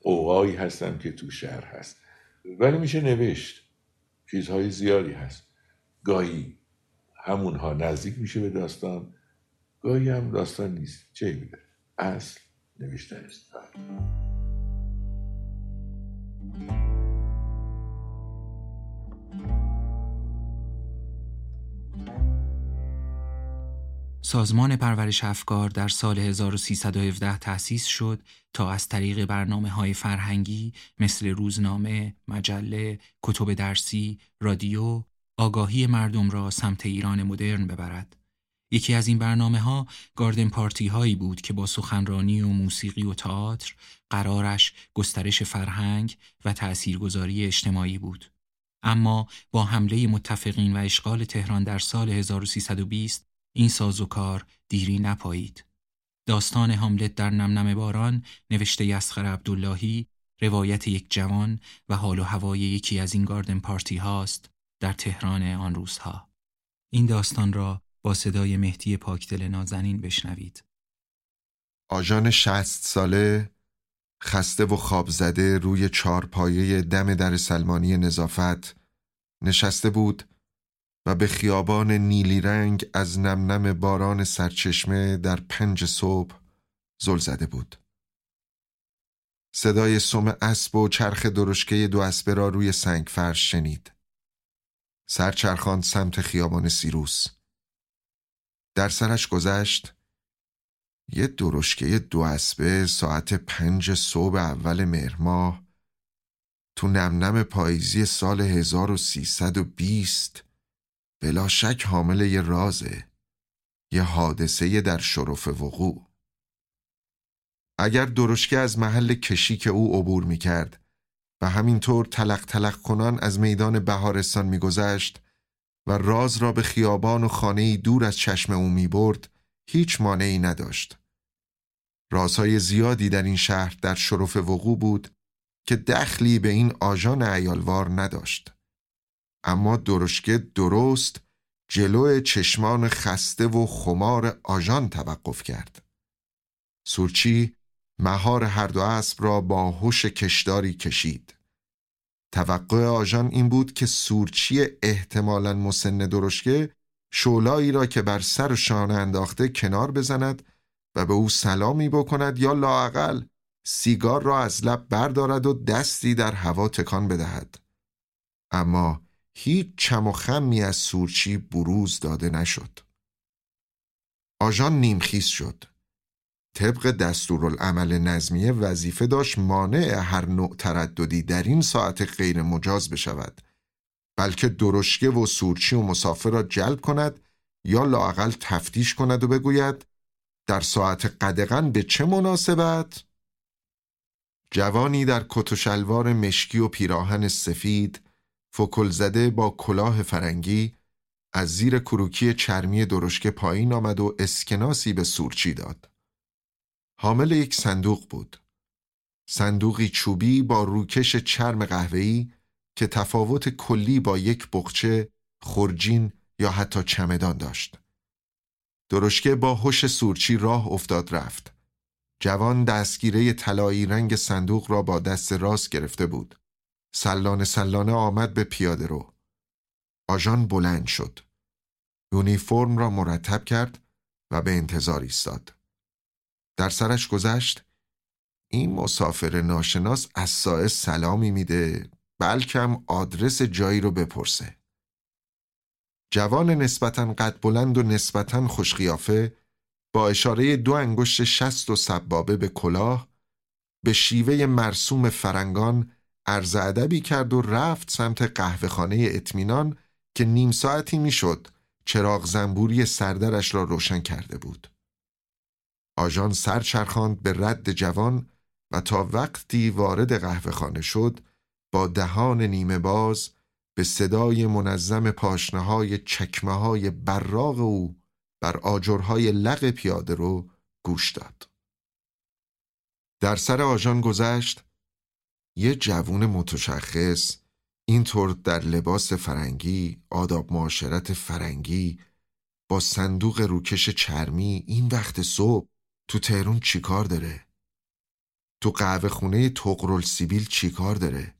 اوقایی هستم که تو شهر هست. ولی میشه نوشت. چیزهای زیادی هست. گاهی همونها نزدیک میشه به داستان گاهی هم داستان نیست. چه میده اصل نوشتن است سازمان پرورش افکار در سال 1317 تأسیس شد تا از طریق برنامه های فرهنگی مثل روزنامه، مجله، کتب درسی، رادیو، آگاهی مردم را سمت ایران مدرن ببرد. یکی از این برنامه ها گاردن پارتی هایی بود که با سخنرانی و موسیقی و تئاتر قرارش گسترش فرهنگ و تأثیرگذاری اجتماعی بود. اما با حمله متفقین و اشغال تهران در سال 1320 این سازوکار دیری نپایید. داستان هاملت در نمنم باران نوشته یسخر عبداللهی روایت یک جوان و حال و هوای یکی از این گاردن پارتی هاست در تهران آن روزها. این داستان را با صدای مهدی پاکدل نازنین بشنوید. آژان شست ساله خسته و خواب زده روی چارپایه دم در سلمانی نظافت نشسته بود و به خیابان نیلی رنگ از نم نم باران سرچشمه در پنج صبح زل زده بود. صدای سم اسب و چرخ درشکه دو اسبه را روی سنگ فرش شنید. سرچرخاند سمت خیابان سیروس. در سرش گذشت یه درشکه دو اسبه ساعت پنج صبح اول مهر تو نمنم پاییزی سال 1320 بلا شک حامل یه رازه یه حادثه در شرف وقوع اگر درشکه از محل کشی که او عبور می کرد و همینطور تلق تلق کنان از میدان بهارستان میگذشت و راز را به خیابان و خانه دور از چشم او می برد هیچ مانعی نداشت. رازهای زیادی در این شهر در شرف وقوع بود که دخلی به این آژان ایالوار نداشت. اما درشکه درست جلو چشمان خسته و خمار آژان توقف کرد. سورچی مهار هر دو اسب را با هوش کشداری کشید. توقع آژان این بود که سورچی احتمالا مسن درشکه شولایی را که بر سر و شانه انداخته کنار بزند و به او سلامی بکند یا لاعقل سیگار را از لب بردارد و دستی در هوا تکان بدهد اما هیچ چم و خمی از سورچی بروز داده نشد آژان نیمخیز شد طبق دستورالعمل نظمیه وظیفه داشت مانع هر نوع ترددی در این ساعت غیر مجاز بشود بلکه درشکه و سورچی و مسافر را جلب کند یا لاقل تفتیش کند و بگوید در ساعت قدغن به چه مناسبت؟ جوانی در کت و شلوار مشکی و پیراهن سفید فکل زده با کلاه فرنگی از زیر کروکی چرمی درشکه پایین آمد و اسکناسی به سورچی داد. حامل یک صندوق بود. صندوقی چوبی با روکش چرم قهوه‌ای که تفاوت کلی با یک بخچه، خورجین یا حتی چمدان داشت. درشکه با هوش سورچی راه افتاد رفت. جوان دستگیره طلایی رنگ صندوق را با دست راست گرفته بود. سلانه سلانه آمد به پیاده رو. آژان بلند شد. یونیفرم را مرتب کرد و به انتظار ایستاد. در سرش گذشت این مسافر ناشناس از سلامی میده بلکم آدرس جایی رو بپرسه. جوان نسبتا قد بلند و نسبتا خوشقیافه با اشاره دو انگشت شست و سبابه به کلاه به شیوه مرسوم فرنگان عرض ادبی کرد و رفت سمت قهوهخانه اطمینان که نیم ساعتی می‌شد چراغ زنبوری سردرش را روشن کرده بود. آژان سر چرخاند به رد جوان و تا وقتی وارد قهوهخانه شد با دهان نیمه باز به صدای منظم پاشنه های چکمه های براغ او بر آجرهای لق پیاده رو گوش داد. در سر آژان گذشت یه جوون متشخص اینطور در لباس فرنگی آداب معاشرت فرنگی با صندوق روکش چرمی این وقت صبح تو تهرون چیکار داره؟ تو قهوه خونه تقرل سیبیل چیکار داره؟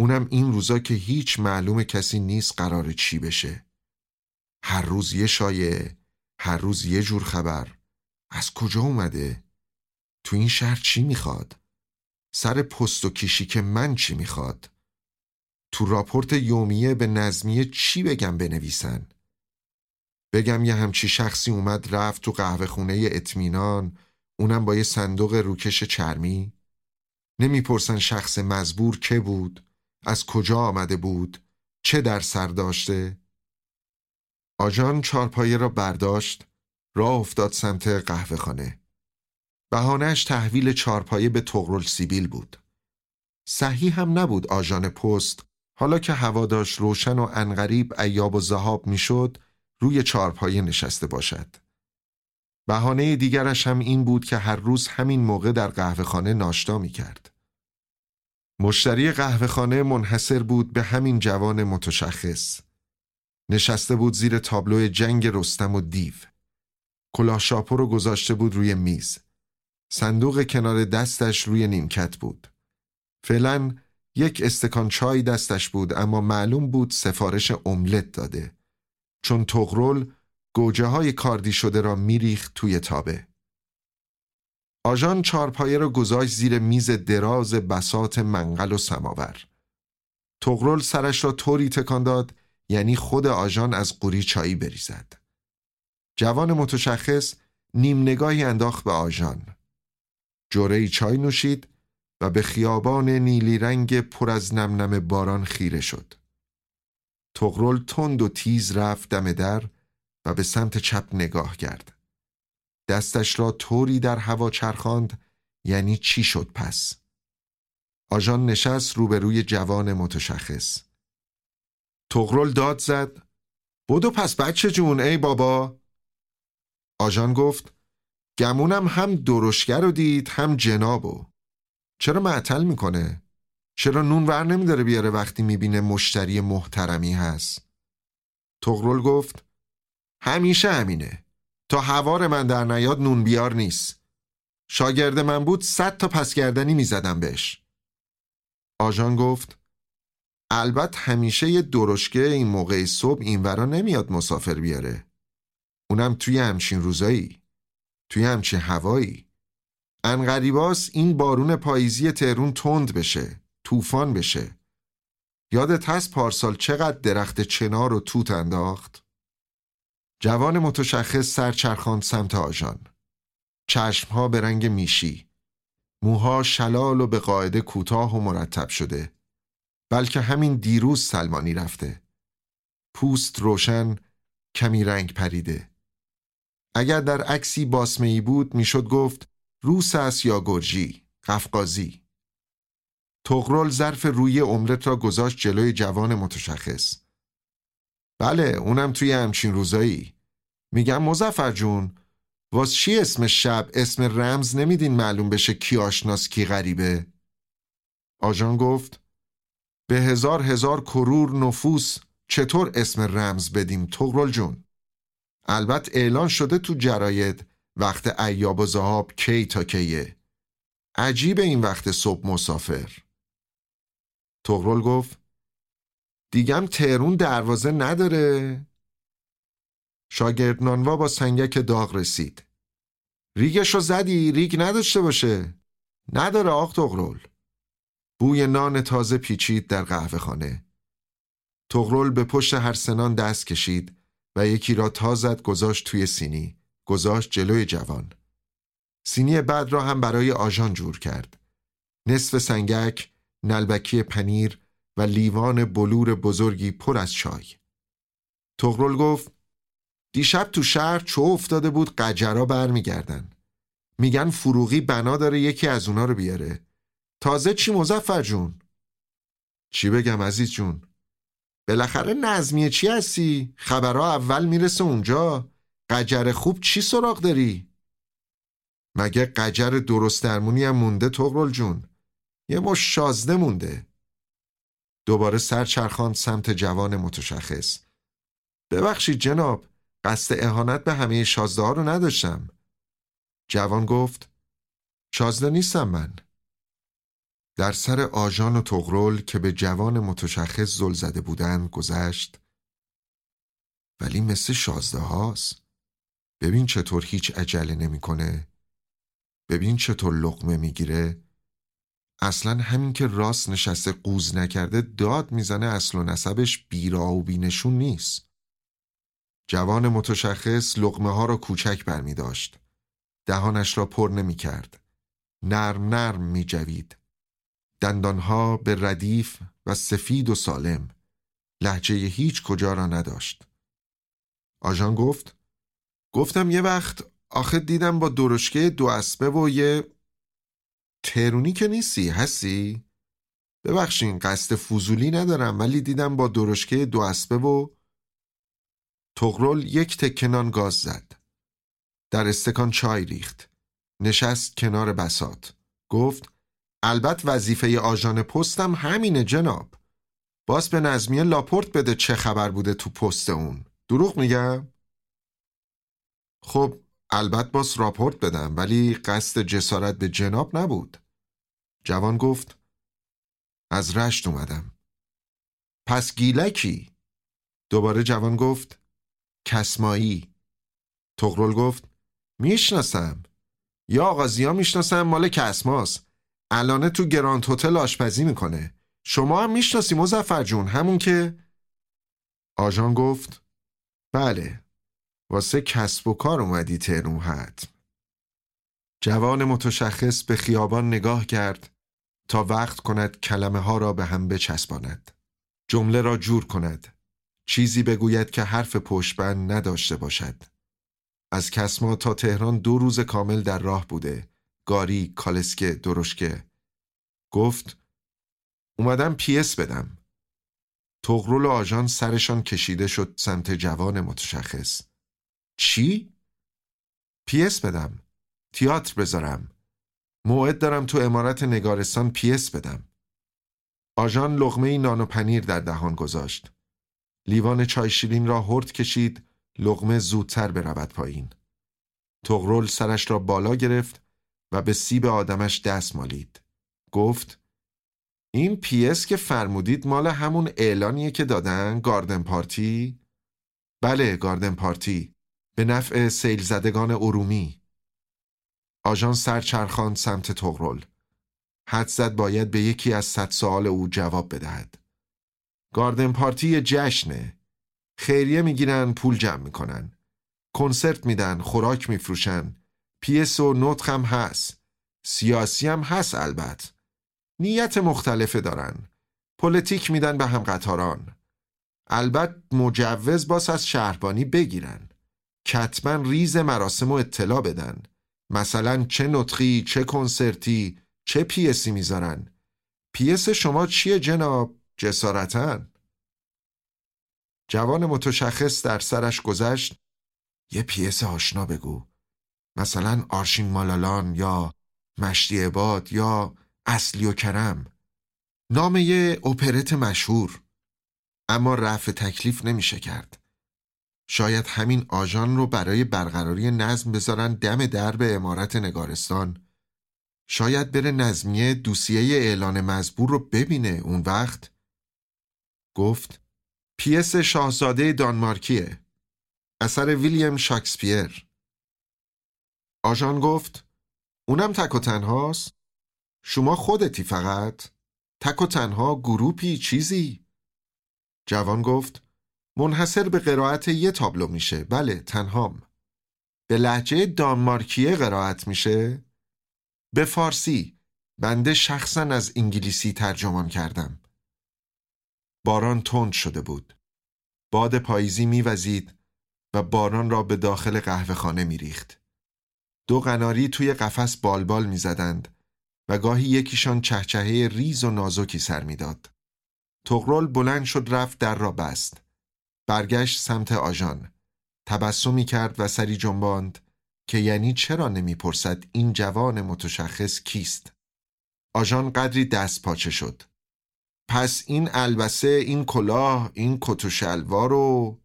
اونم این روزا که هیچ معلوم کسی نیست قرار چی بشه هر روز یه شایعه هر روز یه جور خبر از کجا اومده؟ تو این شهر چی می‌خواد؟ سر پست و کیشی که من چی می‌خواد؟ تو راپورت یومیه به نظمیه چی بگم بنویسن؟ بگم یه همچی شخصی اومد رفت تو قهوه خونه اطمینان اونم با یه صندوق روکش چرمی؟ نمی‌پرسن شخص مزبور که بود؟ از کجا آمده بود؟ چه در سر داشته؟ آژان چارپایه را برداشت راه افتاد سمت قهوه خانه. بهانهش تحویل چارپایه به تغرل سیبیل بود. صحیح هم نبود آژان پست حالا که هوا داشت روشن و انقریب ایاب و زهاب می‌شد روی چارپایه نشسته باشد. بهانه دیگرش هم این بود که هر روز همین موقع در قهوه خانه ناشتا می کرد. مشتری قهوه خانه منحصر بود به همین جوان متشخص. نشسته بود زیر تابلو جنگ رستم و دیو. کلاه شاپو رو گذاشته بود روی میز. صندوق کنار دستش روی نیمکت بود. فعلا یک استکان چای دستش بود اما معلوم بود سفارش املت داده. چون تغرل گوجه های کاردی شده را میریخت توی تابه. آژان چارپایه را گذاشت زیر میز دراز بسات منقل و سماور. تغرل سرش را طوری تکان داد یعنی خود آژان از قوری چایی بریزد. جوان متشخص نیم نگاهی انداخت به آژان. جوره چای نوشید و به خیابان نیلی رنگ پر از نم نم باران خیره شد. تغرل تند و تیز رفت دم در و به سمت چپ نگاه کرد. دستش را طوری در هوا چرخاند یعنی چی شد پس؟ آژان نشست روبروی جوان متشخص. تغرل داد زد بدو پس بچه جون ای بابا آژان گفت گمونم هم درشگر رو دید هم جنابو چرا معطل می‌کنه؟ چرا نون ور نمیداره بیاره وقتی می‌بینه مشتری محترمی هست؟ تغرل گفت همیشه همینه. تا هوار من در نیاد نون بیار نیست. شاگرد من بود صد تا پسگردنی می‌زدم بهش. آژان گفت البته همیشه یه درشگه این موقع صبح این ورا نمیاد مسافر بیاره. اونم توی همچین روزایی. توی همچین هوایی. انقریباس این بارون پاییزی تهرون تند بشه طوفان بشه. یادت هست پارسال چقدر درخت چنار و توت انداخت؟ جوان متشخص سرچرخاند سمت آژان. چشمها به رنگ میشی. موها شلال و به قاعده کوتاه و مرتب شده. بلکه همین دیروز سلمانی رفته. پوست روشن کمی رنگ پریده. اگر در عکسی باسمه بود می‌شد گفت روس است یا گرجی قفقازی. تغرل ظرف روی املت را گذاشت جلوی جوان متشخص. بله اونم توی همچین روزایی. میگم مزفر جون واس چی اسم شب اسم رمز نمیدین معلوم بشه کی آشناس کی غریبه؟ آژان گفت به هزار هزار کرور نفوس چطور اسم رمز بدیم تغرل جون؟ البته اعلان شده تو جراید. وقت ایاب و زهاب کی تا کیه؟ عجیب این وقت صبح مسافر. تغرل گفت دیگم تهرون دروازه نداره. شاگرد نانوا با سنگک داغ رسید. ریگشو زدی؟ ریگ نداشته باشه. نداره آق تغرل. بوی نان تازه پیچید در قهوه خانه. تغرل به پشت هر سنان دست کشید. و یکی را تازد گذاشت توی سینی گذاشت جلوی جوان. سینی بعد را هم برای آژان جور کرد. نصف سنگک نلبکی پنیر و لیوان بلور بزرگی پر از چای. تغرل گفت دیشب تو شهر چو افتاده بود قجرا برمیگردن. میگن فروغی بنا داره یکی از اونا رو بیاره. تازه چی مزفر جون؟ چی بگم عزیز جون؟ بالاخره نظمیه چی هستی؟ خبرها اول می‌رسه اونجا. قجر خوب چی سراغ داری؟ مگه قجر درست درمونی هم مونده تغرل جون؟ یه مش شازده مونده. دوباره سر چرخاند سمت جوان متشخص. ببخشید جناب قصد اهانت به همه شازده ها رو نداشتم. جوان گفت شازده نیستم من. در سر آژان و تغرل که به جوان متشخص زل زده بودند گذشت ولی مثل شازده هاست ببین چطور هیچ عجله نمی‌کنه. ببین چطور لقمه می‌گیره. اصلا همین که راست نشسته قوز نکرده داد می‌زنه اصل و نسبش بیرا و بینشون نیست. جوان متشخص لقمه ها را کوچک برمی داشت. دهانش را پر نمی کرد. نرم نرم می جوید. دندانها به ردیف و سفید و سالم. لحجه هیچ کجا را نداشت. آژان گفت گفتم یه وقت آخه دیدم با درشکه دو اسبه و یه ترونی که نیستی هستی؟ ببخشین قصد فوزولی ندارم ولی دیدم با درشکه دو اسبه و تغرل یک تکنان گاز زد در استکان چای ریخت نشست کنار بسات گفت البته وظیفه آژان پستم همینه جناب. باز به نظمیه لاپورت بده چه خبر بوده تو پست اون. دروغ میگم؟ خب البته باز راپورت بدم ولی قصد جسارت به جناب نبود. جوان گفت از رشت اومدم. پس گیلکی؟ دوباره جوان گفت کسمایی. تغرل گفت می‌شناسم. یا آقازیا می‌شناسم مال کسماست. الانه تو گراند هتل آشپزی می‌کنه. شما هم می‌شناسی مزفر جون همون که آژان گفت. بله. واسه کسب و کار اومدی تهرون حتم. جوان متشخص به خیابان نگاه کرد تا وقت کند کلمه ها را به هم بچسباند. جمله را جور کند. چیزی بگوید که حرف پشتبند نداشته باشد. از کسما تا تهران دو روز کامل در راه بوده. گاری، کالسکه، درشکه. گفت اومدم پیس بدم. طغرل و آژان سرشان کشیده شد سمت جوان متشخص. چی؟ پیس بدم. تیاتر بذارم. موعد دارم تو عمارت نگارستان پیس بدم. آژان لقمه نان و پنیر در دهان گذاشت. لیوان چای شیرین را هورت کشید. لقمه زودتر برود پایین. طغرل سرش را بالا گرفت. و به سیب آدمش دست مالید. گفت این پیس که فرمودید مال همون اعلانیه که دادن گاردن پارتی؟ بله گاردن پارتی به نفع سیل زدگان ارومی. آژان سر چرخاند سمت طغرل حدس زد باید به یکی از صد سوال او جواب بدهد. گاردن پارتی جشنه. خیریه می‌گیرن پول جمع می‌کنن. کنسرت میدن خوراک میفروشن. پیس و نطق هم هست. سیاسی هم هست البته نیت مختلفه دارن. پلیتیک میدن به هم قطاران. البته مجوز باس از شهربانی بگیرن. حتما ریز مراسم و اطلاع بدن. مثلا چه نطقی چه کنسرتی چه پیسی می‌ذارن. پیس شما چیه جناب؟ جسارتا جوان متشخص در سرش گذشت. یه پیس آشنا بگو. مثلا آرشین مالالان یا مشتی عباد یا اصلی و کرم. نام یه اپرت مشهور اما رفع تکلیف نمیشه کرد. شاید همین آژان رو برای برقراری نظم بذارن دم درب امارت نگارستان. شاید بره نظمیه دوسیه اعلان مزبور رو ببینه اون وقت. گفت پیس شاهزاده دانمارکیه. اثر ویلیام شاکسپیر آژان گفت اونم تک و تنهاست؟ شما خودتی فقط؟ تک و تنها گروپی چیزی؟ جوان گفت منحصر به قرائت یه تابلو میشه. بله تنهام. به لهجه دانمارکیه قرائت میشه. به فارسی بنده شخصا از انگلیسی ترجمان کردم. باران تند شده بود. باد پاییزی میوزید و باران را به داخل قهوه خانه میریخت. دو قناری توی قفس بالبال می‌زدند و گاهی یکیشان چهچهه ریز و نازکی سر می‌داد. تغرل بلند شد رفت در را بست. برگشت سمت آژان. تبسمی کرد و سری جنباند که یعنی چرا نمی‌پرسد این جوان متشخص کیست؟ آژان قدری دست پاچه شد. پس این البسه، این کلاه، این کت شلوار و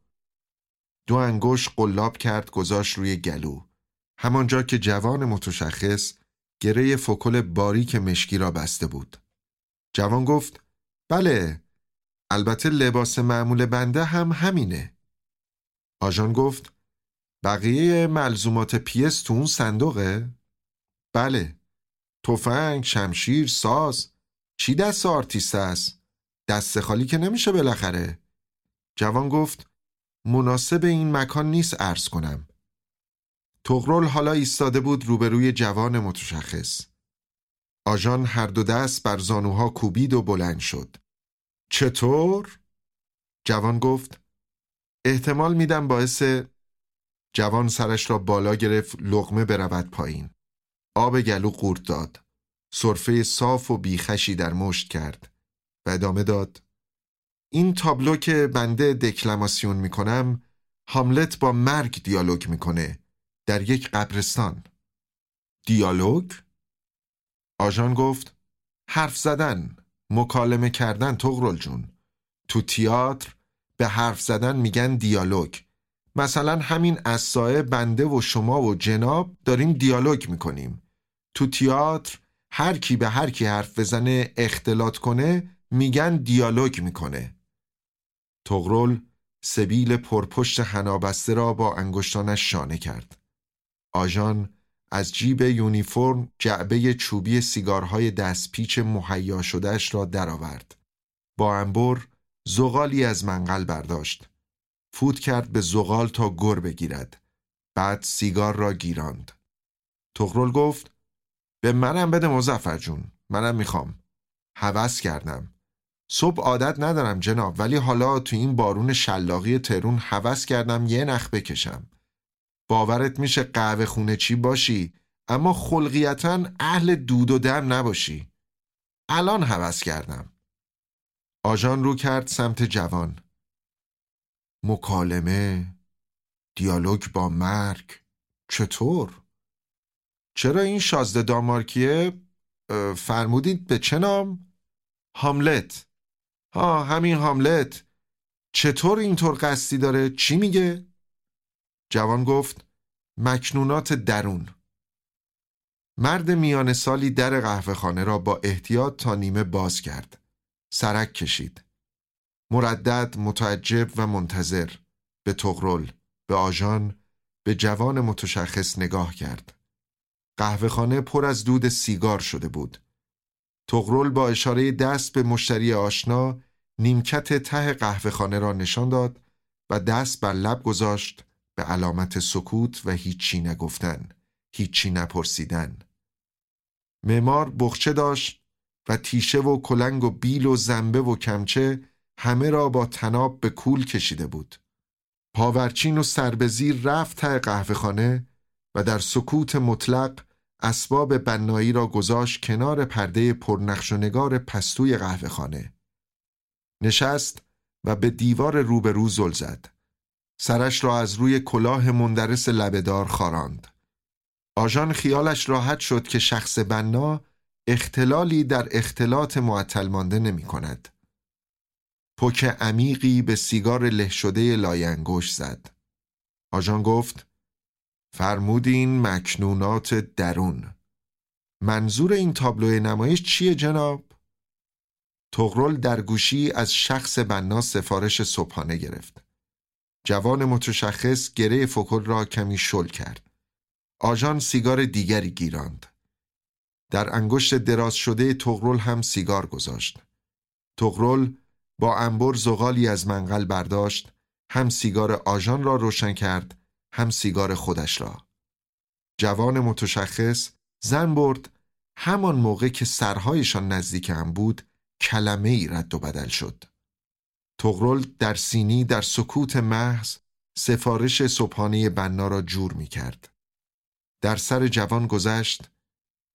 دو انگوش قلاب کرد گذاشت روی گلو. همانجا که جوان متشخص گره فکل باریک مشکی را بسته بود. جوان گفت بله البته لباس معمول بنده هم همینه. آژان گفت بقیه ملزومات پیس تو اون صندوقه؟ بله تفنگ، شمشیر، ساز چی دست آرتیست است؟ دست خالی که نمیشه بالاخره جوان گفت مناسب این مکان نیست عرض کنم طغرل حالا ایستاده بود روبروی جوان متشخص. آژان هر دو دست بر زانوها کوبید و بلند شد. چطور؟ جوان گفت احتمال میدم باعث جوان سرش را بالا گرفت لغمه برود پایین. آب گلو قورت داد. صرفه صاف و بیخشی در مشت کرد. و ادامه داد. این تابلو که بنده دکلماسیون می‌کنم هاملت با مرگ دیالوگ می‌کنه در یک قبرستان. دیالوگ؟ آژان گفت حرف زدن مکالمه کردن تغرل جون. تو تیاتر به حرف زدن میگن دیالوگ. مثلا همین اسایه بنده و شما و جناب داریم دیالوگ می‌کنیم. تو تیاتر هر کی به هر کی حرف بزنه اختلاط کنه میگن دیالوگ می‌کنه. تغرل سبیل پرپشت حنابسته را با انگشتانش شانه کرد. آژان از جیب یونیفرم جعبه چوبی سیگارهای دستپیچ مهیا شدهش را درآورد. با انبر زغالی از منقل برداشت. فوت کرد به زغال تا گر بگیرد. بعد سیگار را گیراند. تغرل گفت به منم بده مزفر جون. منم می‌خوام. هوس کردم. صبح عادت ندارم جناب ولی حالا تو این بارون شلاقی ترون هوس کردم یه نخ بکشم. باورت میشه قهوه خونه چی باشی اما خلقیتا اهل دود و دم نباشی الان حوض کردم آژان رو کرد سمت جوان مکالمه دیالوگ با مرگ چطور؟ چرا این شازده دامارکیه فرمودید به چه نام؟ هاملت ها همین هاملت چطور اینطور قصدی داره؟ چی میگه؟ جوان گفت مکنونات درون. مرد میان سالی در قهوه خانه را با احتیاط تا نیمه باز کرد. سرک کشید. مردد متعجب و منتظر به تغرل به آژان به جوان متشخص نگاه کرد. قهوه خانه پر از دود سیگار شده بود. تغرل با اشاره دست به مشتری آشنا نیمکت ته قهوه خانه را نشان داد و دست بر لب گذاشت به علامت سکوت و هیچی نگفتن هیچی نپرسیدن معمار بخچه داشت و تیشه و کلنگ و بیل و زنبه و کمچه همه را با تناب به کول کشیده بود پاورچین و سربزیر رفت ته قهوه خانه و در سکوت مطلق اسباب بنایی را گذاشت کنار پرده پرنقش و نگار پستوی قهوه خانه. نشست و به دیوار روبرو زل زد. سرش را از روی کلاه مندرس لبهدار خاراند. آژان خیالش راحت شد که شخص بنا اختلالی در اختلاط معطل مانده نمی کند. پک عمیقی به سیگار له شده لای انگشتش زد. آژان گفت فرمودین مکنونات درون. منظور این تابلو نمایش چیه جناب؟ تغرل در گوشی از شخص بنا سفارش صبحانه گرفت. جوان متشخص گره فکل را کمی شل کرد. آژان سیگار دیگری گیراند. در انگشت دراز شده تغرل هم سیگار گذاشت. تغرل با انبر زغالی از منقل برداشت هم سیگار آژان را روشن کرد هم سیگار خودش را. جوان متشخص زن برد همان موقع که سرهایشان نزدیک هم بود کلمه ای رد و بدل شد. تغرل در سینی در سکوت محض سفارش صبحانه بنا را جور می کرد. در سر جوان گذشت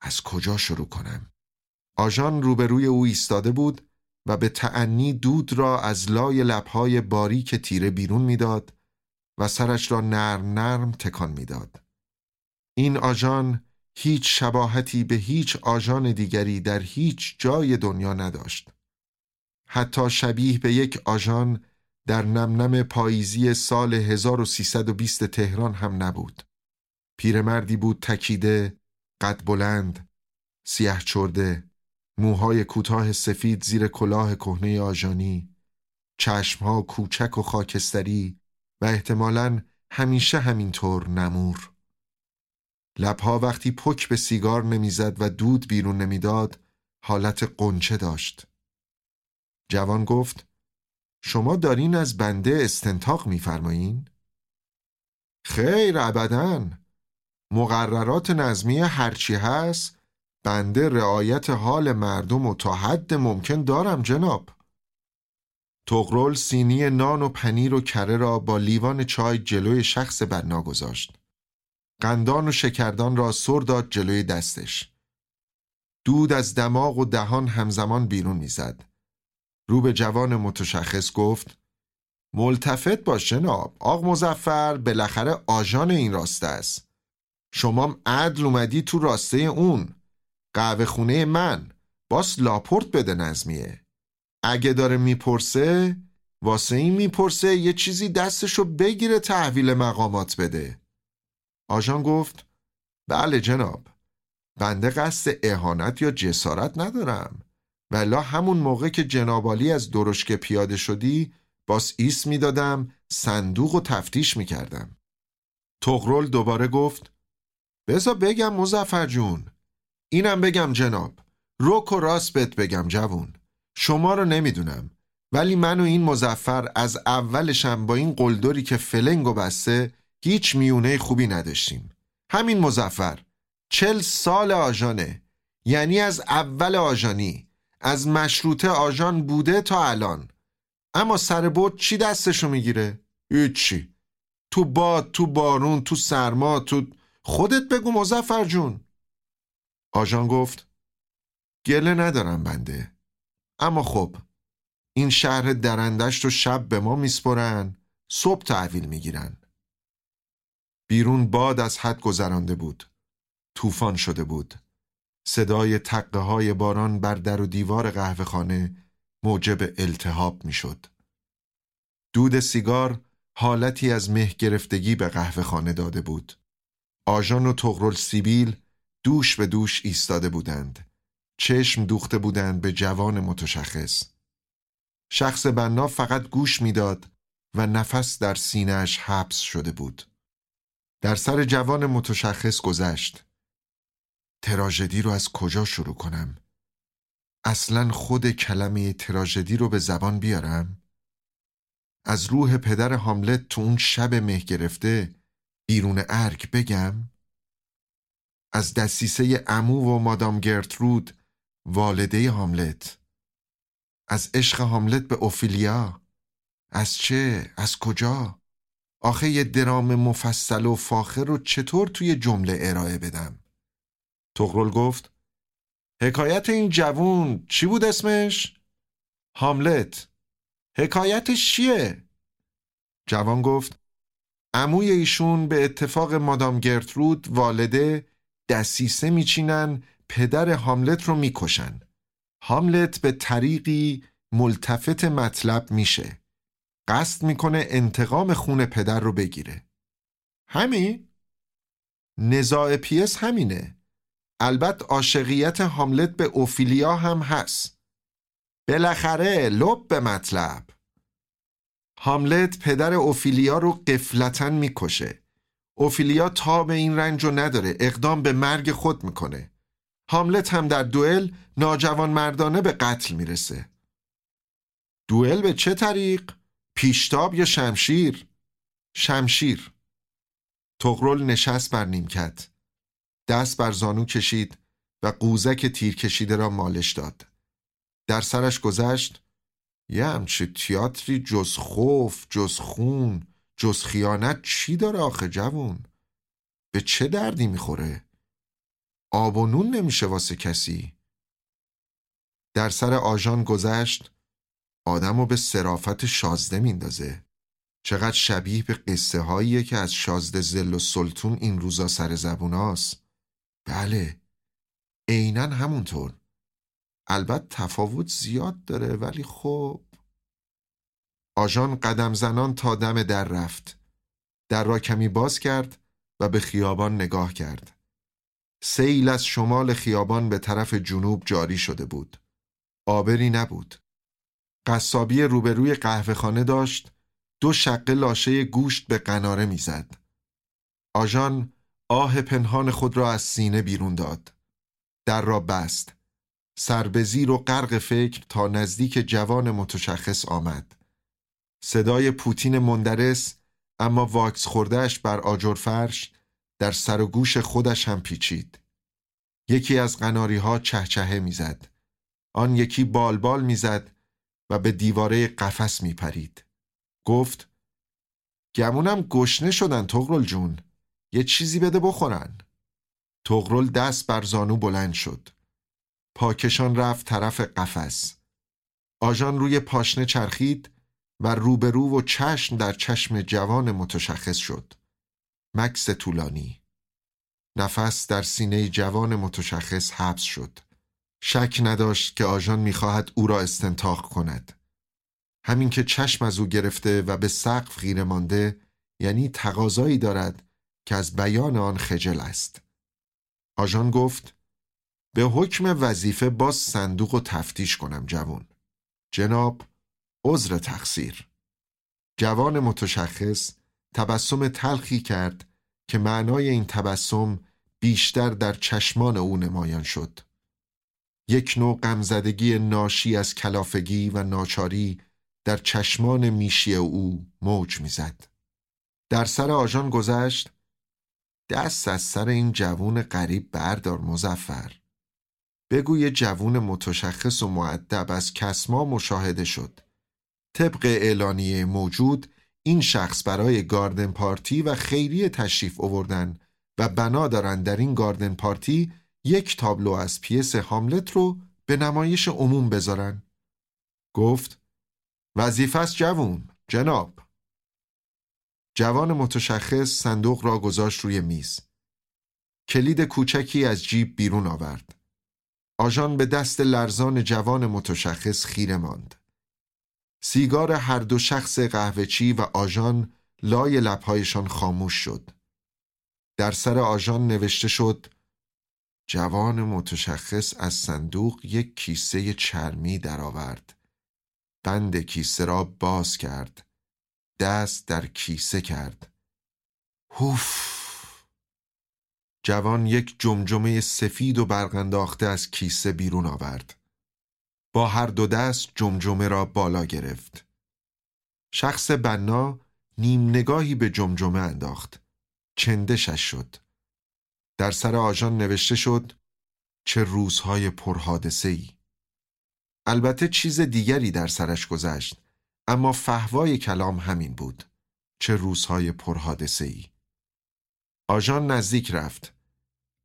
از کجا شروع کنم؟ آژان روبروی او ایستاده بود و به تعنی دود را از لای لبهای باریک تیره بیرون می‌داد و سرش را نرم نرم تکان می‌داد. این آژان هیچ شباهتی به هیچ آژان دیگری در هیچ جای دنیا نداشت. حتی شبیه به یک آژان در نمنم پاییزی سال 1320 تهران هم نبود. پیرمردی بود تکیده، قد بلند، سیاه چرده، موهای کوتاه سفید زیر کلاه کهنه آژانی، چشمها کوچک و خاکستری و احتمالاً همیشه همینطور نمور. لبها وقتی پک به سیگار نمی‌زد و دود بیرون نمی‌داد حالت قنچه داشت. جوان گفت شما دارین از بنده استنتاق میفرمایین؟ خیر ابدا. مقررات نظمی هرچی هست بنده رعایت حال مردم و تا حد ممکن دارم جناب. تغرل سینی نان و پنیر و کره را با لیوان چای جلوی شخص بنا گذاشت. قندان و شکردان را سر داد جلوی دستش. دود از دماغ و دهان همزمان بیرون می‌زد. رو به جوان متشخص گفت ملتفت باش جناب. آق مزفر بالاخره آژان این راسته است. شما عدل اومدی تو راسته اون. قهوه خونه من. باس لاپورت بده نظمیه. اگه داره می‌پرسه واسه این می‌پرسه یه چیزی دستشو بگیره تحویل مقامات بده. آژان گفت بله جناب. بنده قصد اهانت یا جسارت ندارم. والا همون موقع که جنابعالی از درشکه پیاده شدی باس ایست می‌دادم صندوق و تفتیش می‌کردم. طغرل دوباره گفت بذار بگم مظفر جون اینم بگم جناب رک و راست بهت بگم جوون شما رو نمی‌دونم ولی من و این مظفر از اولشم با این قلدری که فلنگ و بسته هیچ میونه خوبی نداشتیم. همین مظفر چل سال آژانه یعنی از اول آژانی از مشروطه آژان بوده تا الان. اما سر بود چی دستشو می‌گیره؟ هیچی. تو باد تو بارون تو سرما تو خودت بگو مزفر جون. آژان گفت گله ندارم بنده. اما خب این شهر درندشت و شب به ما میسپرن صبح تحویل می‌گیرن. بیرون باد از حد گذرانده بود. طوفان شده بود. صدای تقه های باران بر در و دیوار قهوه خانه موجب التهاب می‌شد. دود سیگار حالتی از مه گرفتگی به قهوه خانه داده بود. آژان و تغرل سیبیل دوش به دوش ایستاده بودند. چشم دوخته بودند به جوان متشخص. شخص بنا فقط گوش می‌داد و نفس در سینهش حبس شده بود. در سر جوان متشخص گذشت. تراژدی رو از کجا شروع کنم؟ اصلا خود کلمه تراژدی رو به زبان بیارم؟ از روح پدر حاملت تو اون شب مه گرفته بیرون ارگ بگم؟ از دستیسه امو و مادام گرترود والده حاملت از عشق حاملت به اوفیلیا از چه؟ از کجا؟ آخه یه درام مفصل و فاخر رو چطور توی جمله ارائه بدم؟ تغرل گفت حکایت این جوون چی بود اسمش؟ هاملت حکایتش چیه؟ جوان گفت عموی ایشون به اتفاق مادام گرترود والده دسیسه میچینن پدر هاملت رو می‌کشن هاملت به طریقی ملتفت مطلب میشه قصد می‌کنه انتقام خون پدر رو بگیره همین؟ نزاع پیس همینه البته عاشقیت هاملت به اوفیلیا هم هست. بالاخره لب به مطلب. هاملت پدر اوفیلیا رو قفلتا می‌کشه. اوفیلیا تا به این رنج رو نداره اقدام به مرگ خود می‌کنه. هاملت هم در دوئل ناجوان مردانه به قتل می‌رسه. دوئل به چه طریق؟ پیشتاب یا شمشیر؟ شمشیر. تغرل نشست بر نیمکت. دست بر زانو کشید و قوزک تیر کشیده را مالش داد. در سرش گذشت یه همچه تیاتری جز خوف جز خون جز خیانت چی داره آخه جوون؟ به چه دردی می‌خوره؟ آب و نون نمیشه واسه کسی. در سر آژان گذشت آدم به صرافت شازده میندازه. چقدر شبیه به قصه هاییه که از شازده زل و سلطون این روزا سر زبوناست بله. عینا همونطور. البته تفاوت زیاد داره ولی خب. آژان قدم زنان تا دم در رفت. در را کمی باز کرد و به خیابان نگاه کرد. سیل از شمال خیابان به طرف جنوب جاری شده بود. آبری نبود. قصابی روبروی قهوه خانه داشت دو شقه لاشه گوشت به قناره می‌زد. آژان آه پنهان خود را از سینه بیرون داد. در را بست. سربزیر و غرق فکر تا نزدیک جوان متشخص آمد. صدای پوتین مندرس اما واکس خوردهش بر آجر فرش در سر و گوش خودش هم پیچید. یکی از قناری ها چهچهه می‌زد. آن یکی بالبال می‌زد و به دیواره قفس میپرید. گفت گمونم گشنه شدن تغرل جون. یه چیزی بده بخورن. تغرل دست بر زانو بلند شد. پاکشان رفت طرف قفس. آژان روی پاشنه چرخید و روبرو و چشم در چشم جوان متشخص شد. مکس طولانی. نفس در سینه جوان متشخص حبس شد. شک نداشت که آژان می‌خواهد او را استنتاق کند. همین که چشم از او گرفته و به سقف خیره مانده یعنی تقاضایی دارد که از بیان آن خجل است. آژان گفت به حکم وظیفه با صندوق و تفتیش کنم جوان. جناب عذر تقصیر. جوان متشخص تبسم تلخی کرد که معنای این تبسم بیشتر در چشمان او نمایان شد. یک نوع غمزدگی ناشی از کلافگی و ناچاری در چشمان میشی او موج می‌زد. در سر آژان گذشت دست از سر این جوون غریب بردار مزفر بگوی جوون متشخص و معدب از کسما مشاهده شد. طبق اعلانیه موجود این شخص برای گاردن پارتی و خیریه تشریف آوردن و بنا دارند در این گاردن پارتی یک تابلو از پیس هاملت رو به نمایش عموم بذارن. گفت وظیفه است جوون جناب. جوان متشخص صندوق را گذاشت روی میز کلید کوچکی از جیب بیرون آورد آژان به دست لرزان جوان متشخص خیره ماند سیگار هر دو شخص قهوهچی و آژان لای لبهایشان خاموش شد در سر آژان نوشته شد جوان متشخص از صندوق یک کیسه چرمی درآورد. بند کیسه را باز کرد. دست در کیسه کرد. هوف! جوان یک جمجمه سفید و برغنداخته از کیسه بیرون آورد. با هر دو دست جمجمه را بالا گرفت. شخص بنا نیم نگاهی به جمجمه انداخت. چندشش شد. در سر آژان نوشته شد چه روزهای پرحادثه ای. البته چیز دیگری در سرش گذشت اما فهوای کلام همین بود. چه روزهای پرحادثه ای. آژان نزدیک رفت.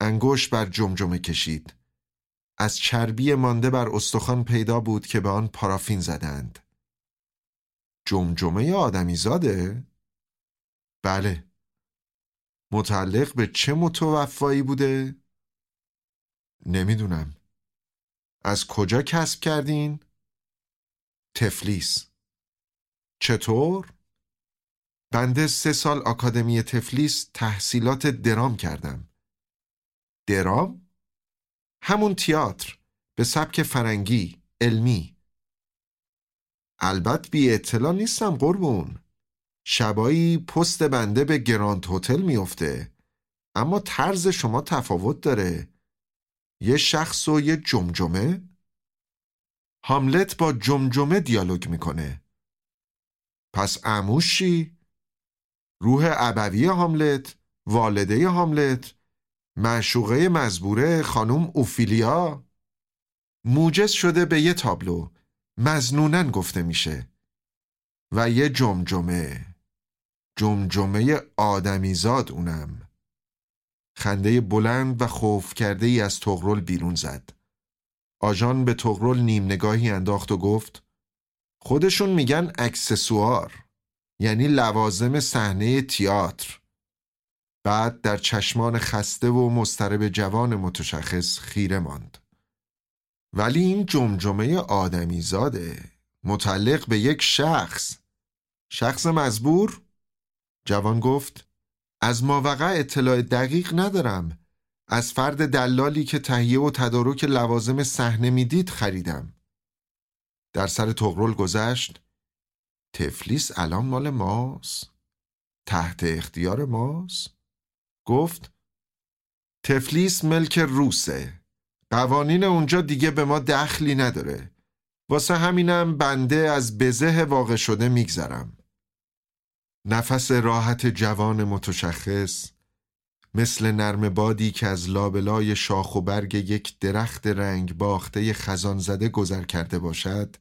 انگوش بر جمجمه کشید. از چربی مانده بر استخوان پیدا بود که به آن پارافین زدند. جمجمه آدمی زاده؟ بله. متعلق به چه متوفایی بوده؟ نمی‌دونم از کجا کسب کردین؟ تفلیس چطور؟ بنده سه سال آکادمی تفلیس تحصیلات درام کردم. درام؟ همون تیاتر به سبک فرنگی علمی. البته بی اطلاع نیستم قربون. شبایی پست بنده به گراند هتل میفته اما طرز شما تفاوت داره. یه شخص و یه جمجمه؟ هاملت با جمجمه دیالوگ می‌کنه. پس اموش چی؟ روح ابوی هاملت والده هاملت معشوقه مزبوره خانم اوفیلیا؟ موجز شده به یه تابلو. مزنونن گفته میشه. و یه جمجمه. جمجمه آدمیزاد اونم. خنده بلند و خوف کرده ای از تغرل بیرون زد. آژان به تغرل نیم نگاهی انداخت و گفت خودشون میگن اکسسوار یعنی لوازم صحنه تیاتر. بعد در چشمان خسته و مسترب جوان متشخص خیره ماند. ولی این جمجمه آدمیزاده. متعلق به یک شخص. شخص مزبور؟ جوان گفت از ماوقع اطلاع دقیق ندارم. از فرد دلالی که تهیه و تدارک لوازم صحنه می‌دید خریدم. در سر تغرل گذشت. تفلیس الان مال ماست. تحت اختیار ماست. گفت تفلیس ملک روسه. قوانین اونجا دیگه به ما دخلی نداره. واسه همینم بنده از بزه واقع شده میگذرم. نفس راحت جوان متشخص مثل نرم بادی که از لابلای شاخ و برگ یک درخت رنگ باخته خزان زده گذر کرده باشد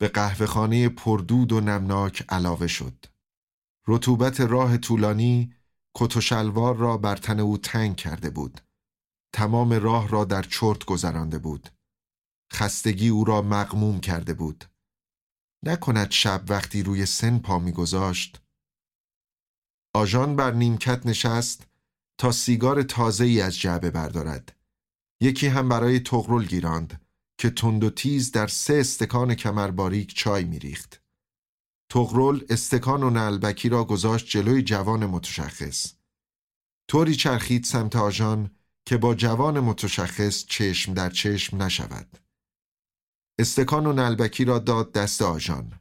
به قهوهخانه پردود و نمناک علاوه شد. رطوبت راه طولانی کت و شلوار را بر تن او تنگ کرده بود. تمام راه را در چرت گذرانده بود. خستگی او را مقموم کرده بود. نکند شب وقتی روی سن پا میگذاشت. آژان بر نیمکت نشست تا سیگار تازه ای از جعبه بردارد. یکی هم برای تغرل گیراند که تند و تیز در سه استکان کمرباریک چای میریخت. تغرل استکان و نلبکی را گذاشت جلوی جوان متشخص. طوری چرخید سمت آژان که با جوان متشخص چشم در چشم نشود. استکان و نلبکی را داد دست آژان.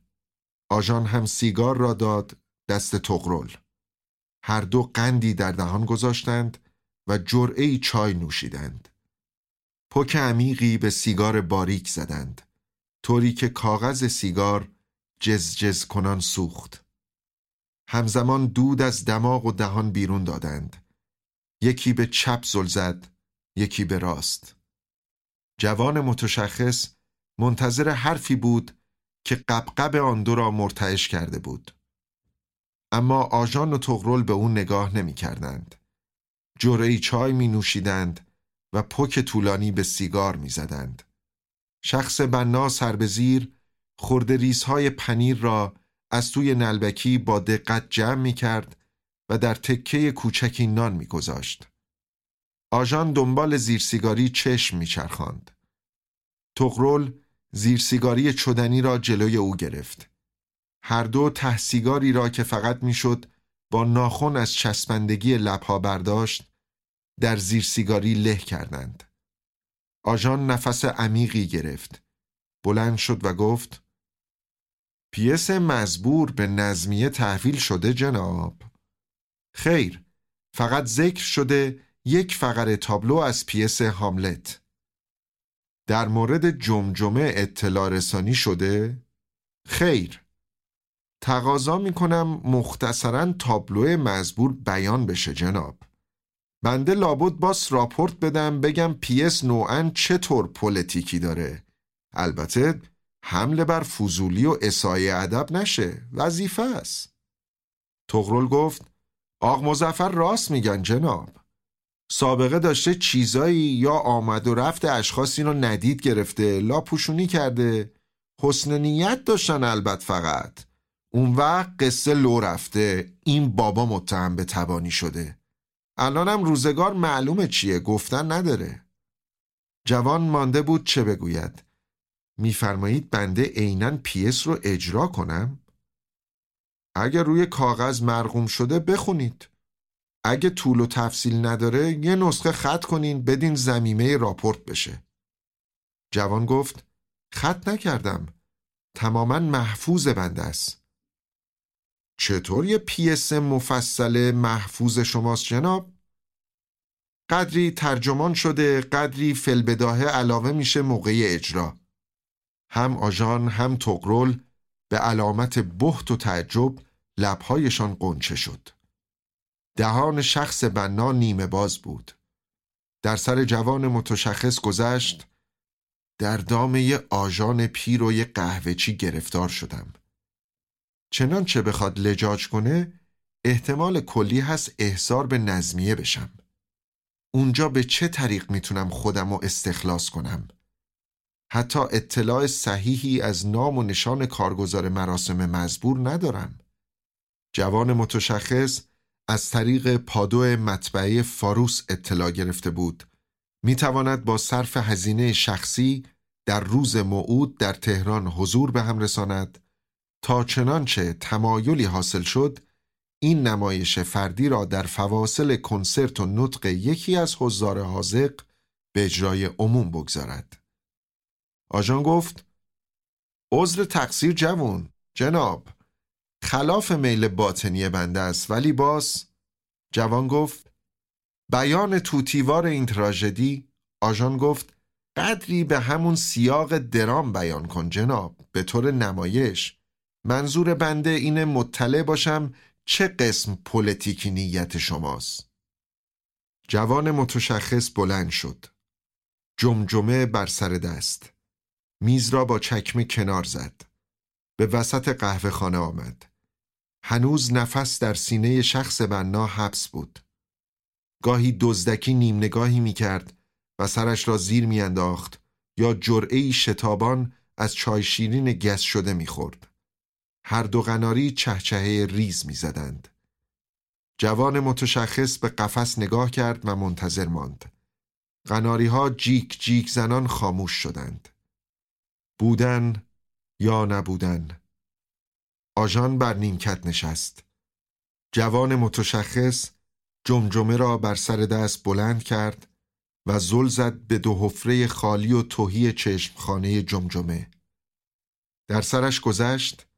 آژان هم سیگار را داد دست تقرل. هر دو قندی در دهان گذاشتند و جرعه چای نوشیدند. پک عمیقی به سیگار باریک زدند. طوری که کاغذ سیگار جز جز کنان سوخت. همزمان دود از دماغ و دهان بیرون دادند. یکی به چپ زل زد، یکی به راست. جوان متشخص منتظر حرفی بود که قبقب آن دو را مرتعش کرده بود. اما آژان و تغرل به اون نگاه نمی کردند. جرعی چای می نوشیدند و پک طولانی به سیگار می زدند. شخص بنا سر به زیر خورده ریزهای پنیر را از توی نلبکی با دقت جمع می کرد و در تکه کوچکی نان می گذاشت. آژان دنبال زیرسیگاری چشم می چرخاند. تغرل زیرسیگاری چدنی را جلوی او گرفت. هر دو ته سیگاری را که فقط می‌شد با ناخن از چسبندگی لبها برداشت در زیر سیگاری له کردند. آژان نفس عمیقی گرفت. بلند شد و گفت پیس مزبور به نظمیه تحویل شده جناب خیر فقط ذکر شده یک فقر تابلو از پیس هاملت در مورد جمجمه اطلاع رسانی شده خیر تقاضا می کنم مختصرا تابلو مزبور بیان بشه جناب. بنده لابد باس راپورت بدم بگم پیس نوعا چطور پلیتیکی داره. البته حمل بر فضولی و اسائه ادب نشه وظیفه است. طغرل گفت آق مظفر راست میگن جناب. سابقه داشته چیزایی یا آمد و رفت اشخاصی رو ندید گرفته لاپوشونی کرده. حسن نیت داشتن البته فقط. اون وقت قصه لو رفته. این بابا متهم به تبانی شده. الانم روزگار معلومه چیه. گفتن نداره. جوان مانده بود چه بگوید. میفرمایید بنده عینا پیس رو اجرا کنم؟ اگه روی کاغذ مرغوم شده بخونید. اگه طول و تفصیل نداره یه نسخه خط کنین بدین زمیمه راپورت بشه. جوان گفت خط نکردم. تماما محفوظ بنده است. چطور یه پیس مفصل محفوظ شماست جناب؟ قدری ترجمان شده قدری فلبداهه علاوه میشه موقع اجرا. هم آژان هم تقرل به علامت بحت و تعجب لبهایشان قنچه شد. دهان شخص بنا نیمه باز بود. در سر جوان متشخص گذشت. در دامه آژان پیر و یه قهوهچی گرفتار شدم. چنانچه بخواد لجاج کنه احتمال کلی هست احضار به نظمیه بشم. اونجا به چه طریق می‌تونم خودم رو استخلاص کنم؟ حتی اطلاع صحیحی از نام و نشان کارگزار مراسم مزبور ندارم. جوان متشخص از طریق پادو مطبعه فاروس اطلاع گرفته بود. می تواند با صرف هزینه شخصی در روز موعود در تهران حضور به هم رساند. تا چنانچه تمایلی حاصل شد این نمایش فردی را در فواصل کنسرت و نطق یکی از حضار حاضق به اجرای عموم بگذارد. آژان گفت عذر تقصیر جوون جناب. خلاف میل باطنی بنده است ولی باز جوان گفت بیان توتیوار این تراژدی. آژان گفت قدری به همون سیاق درام بیان کن جناب به طور نمایش. منظور بنده اینه مطلع باشم چه قسم پلیتیکی نیت شماست. جوان متشخص بلند شد. جمجمه بر سر دست. میز را با چکمه کنار زد. به وسط قهوه خانه آمد. هنوز نفس در سینه شخص بنا حبس بود. گاهی دزدکی نیم نگاهی می کرد و سرش را زیر می انداخت یا جرعی شتابان از چای شیرین گس شده می خورد. هر دو قناری چهچهه ریز می زدند. جوان متشخص به قفس نگاه کرد و منتظر ماند. قناری ها جیک جیک زنان خاموش شدند. بودن یا نبودن. آژان بر نیمکت نشست. جوان متشخص جمجمه را بر سر دست بلند کرد و زل زد به دو حفره خالی و تهی چشمخانه جمجمه در سرش گذشت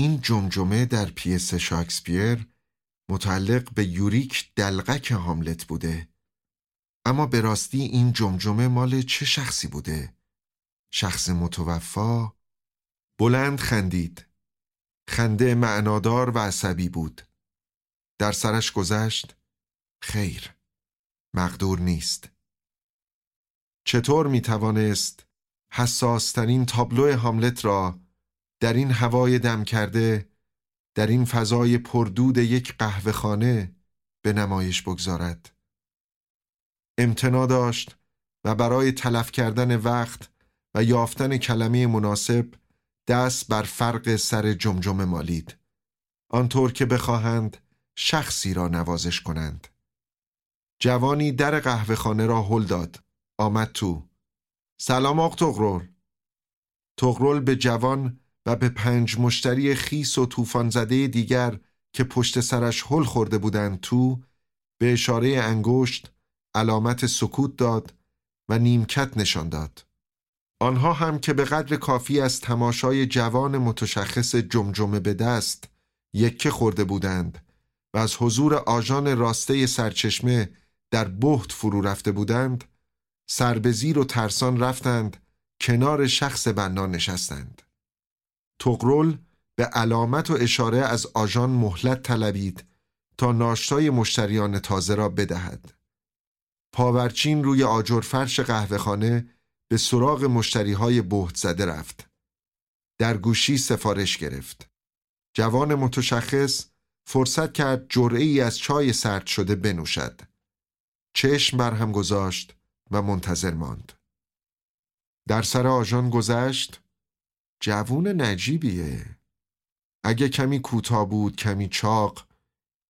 این جمجمه در پیس شاکسپیر متعلق به یوریک دلغک هاملت بوده اما به راستی این جمجمه مال چه شخصی بوده؟ شخص متوفا؟ بلند خندید خنده معنادار و عصبی بود در سرش گذشت خیر مقدور نیست چطور می توانست حساسترین تابلو هاملت را در این هوای دم کرده در این فضای پردود یک قهوه خانه به نمایش بگذارد. امتنا داشت و برای تلف کردن وقت و یافتن کلمه مناسب دست بر فرق سر جمجمه مالید. آنطور که بخواهند شخصی را نوازش کنند. جوانی در قهوه خانه را هل داد. آمد تو. سلام آق تغرل. تغرل به جوان و به پنج مشتری خیس و طوفان زده دیگر که پشت سرش هل خورده بودند تو به اشاره انگشت علامت سکوت داد و نیمکت نشان داد. آنها هم که به قدر کافی از تماشای جوان متشخص جمجمه به دست یکه خورده بودند و از حضور آژان راسته سرچشمه در بهت فرو رفته بودند سربزیر و ترسان رفتند کنار شخص بنا نشستند. تقرل به علامت و اشاره از آژان مهلت طلبید تا ناشتای مشتریان تازه را بدهد پاورچین روی آجر فرش قهوهخانه به سراغ مشتری های بهت زده رفت. در گوشی سفارش گرفت. جوان متشخص فرصت کرد جرعه ای از چای سرد شده بنوشد. چشم بر هم گذاشت و منتظر ماند. در سر آژان گذشت جوون نجیبیه. اگه کمی کوتاه بود کمی چاق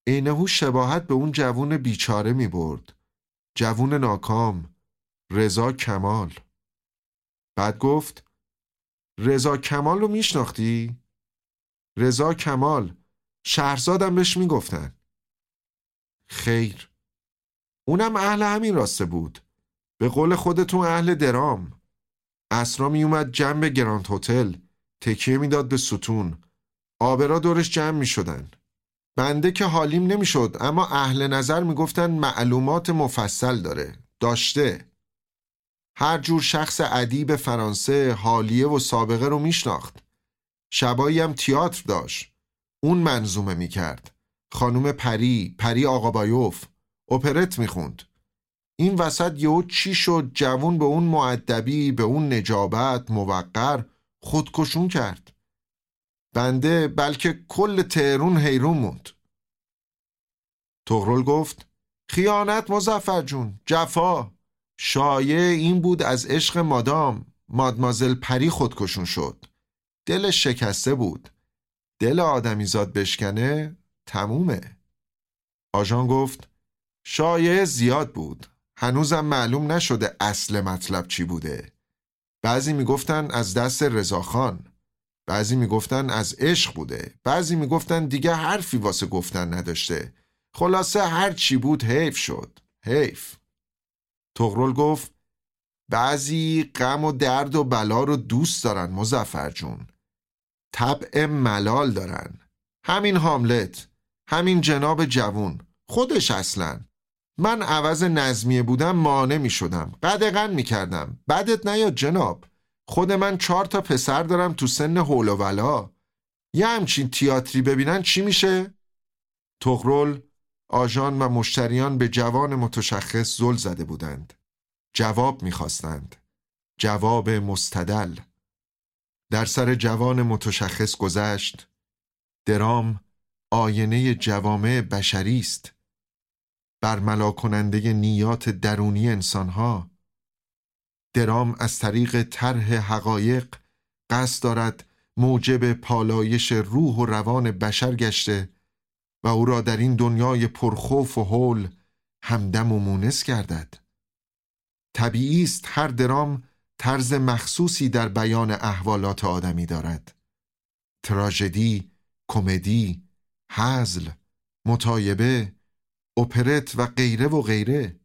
عینهو شباهت به اون جوون بیچاره می برد. جوون ناکام رضا کمال بعد گفت رضا کمال رو میشناختی؟ رضا کمال شهرزادم بهش می‌گفتن خیر اونم اهل همین راسته بود به قول خودتون اهل درام اسرا میومد جنب گراند هتل تکیه می‌داد به ستون. آبرا دورش جمع می‌شدن. بنده که حالیم نمی‌شد اما اهل نظر می‌گفتن معلومات مفصل داره. داشته. هر جور شخص ادیب فرانسه حالیه و سابقه رو میشناخت. شبایی هم تیاتر داشت. اون منظومه می‌کرد. خانوم پری پری آقابایوف. اپرت می‌خوند. این وسط یهو چی شد؟ جوون به اون معدبی به اون نجابت موقر خودکشون کرد. بنده بلکه کل تهرون حیرون موند. تغرل گفت خیانت مزفر جون جفا. شایع این بود از عشق مادام. مادمازل پری خودکشون شد. دلش شکسته بود. دل آدمیزاد بشکنه تمومه. آژان گفت شایع زیاد بود. هنوزم معلوم نشده اصل مطلب چی بوده. بعضی می‌گفتن از دست رضاخان بعضی می‌گفتن از عشق بوده بعضی می‌گفتن دیگه حرفی واسه گفتن نداشته. خلاصه هر چی بود حیف شد حیف. تغرل گفت بعضی غم و درد و بلا رو دوست دارن مزفر جون. طبع ملال دارن. همین حاملت همین جناب جوون خودش اصلا. من عوض نظمیه بودم مانع می شدم قدقن می کردم بدت نیاد جناب خود من چهار تا پسر دارم تو سن حول و ولا یه همچین تیاتری ببینن چی میشه؟ تغرل آژان و مشتریان به جوان متشخص زل زده بودند. جواب می‌خواستند. جواب مستدل. در سر جوان متشخص گذشت. درام آینه جوامع بشری است. برملا کننده نیات درونی انسانها. درام از طریق طرح حقایق قصد دارد موجب پالایش روح و روان بشر گشته و او را در این دنیای پرخوف و حول همدم و مونس گردد طبیعی است هر درام طرز مخصوصی در بیان احوالات آدمی دارد تراژدی، کمدی، حزل، متایبه، اپرت و غیره و غیره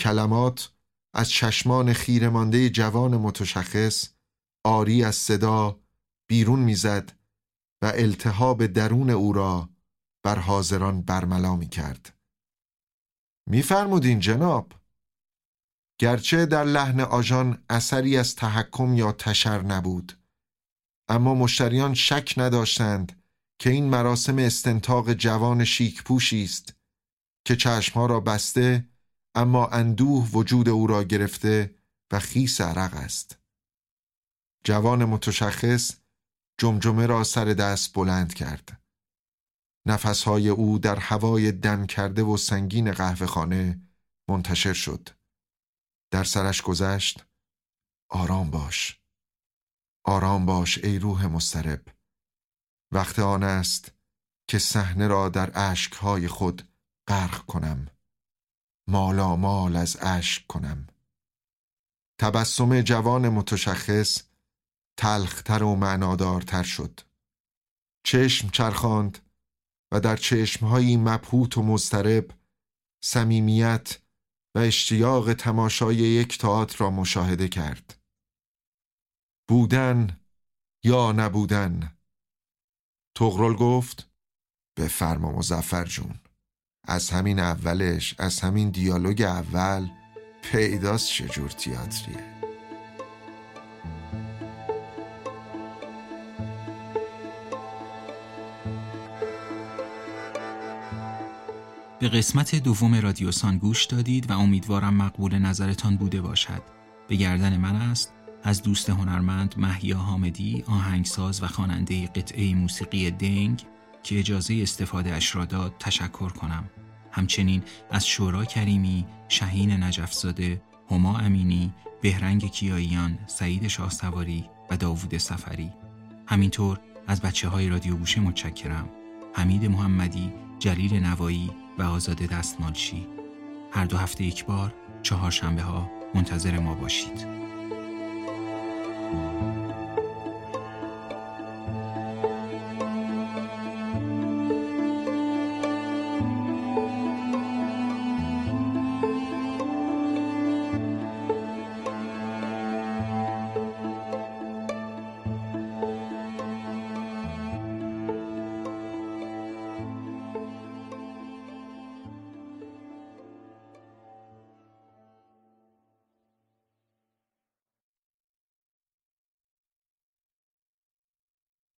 کلمات از چشمان خیرمانده جوان متشخص آری از صدا بیرون می‌زد و التهاب درون او را بر حاضران برملا می کرد. میفرمودین جناب گرچه در لحن آژان اثری از تحکم یا تشر نبود اما مشتریان شک نداشتند که این مراسم استنتاق جوان شیک پوشی است که چشمها را بسته اما اندوه وجود او را گرفته و خیس عرق است. جوان متشخص جمجمه را سر دست بلند کرد. نفسهای او در هوای دم کرده و سنگین قهوه خانه منتشر شد. در سرش گذشت آرام باش آرام باش ای روح مسترب وقت آن است که صحنه را در اشکهای خود غرق کنم. مالا مال از اشک کنم. تبسم جوان متشخص تلختر و معنادارتر شد. چشم چرخاند و در چشمهایی مبهوت و مضطرب صمیمیت و اشتیاق تماشای یک تئاتر را مشاهده کرد. بودن یا نبودن؟ تغرل گفت به فرما مزفر جون از همین اولش از همین دیالوگ اول پیداست چجور تیاتریه به قسمت دوم رادیوسان گوش دادید و امیدوارم مقبول نظرتان بوده باشد. به گردن من است از دوست هنرمند محیا حامدی آهنگساز و خواننده قطعه موسیقی دنگ که اجازه استفاده اش را داد تشکر کنم. همچنین از شورا کریمی، شهین نجفزاده، هما امینی، بهرنگ کیاییان، سعید شاهسواری و داوود سفری. همینطور از بچه های رادیو گوشه متشکرم. حمید محمدی، جلیل نوایی و آزاد دستمالچی هر دو هفته یک بار چهارشنبه ها منتظر ما باشید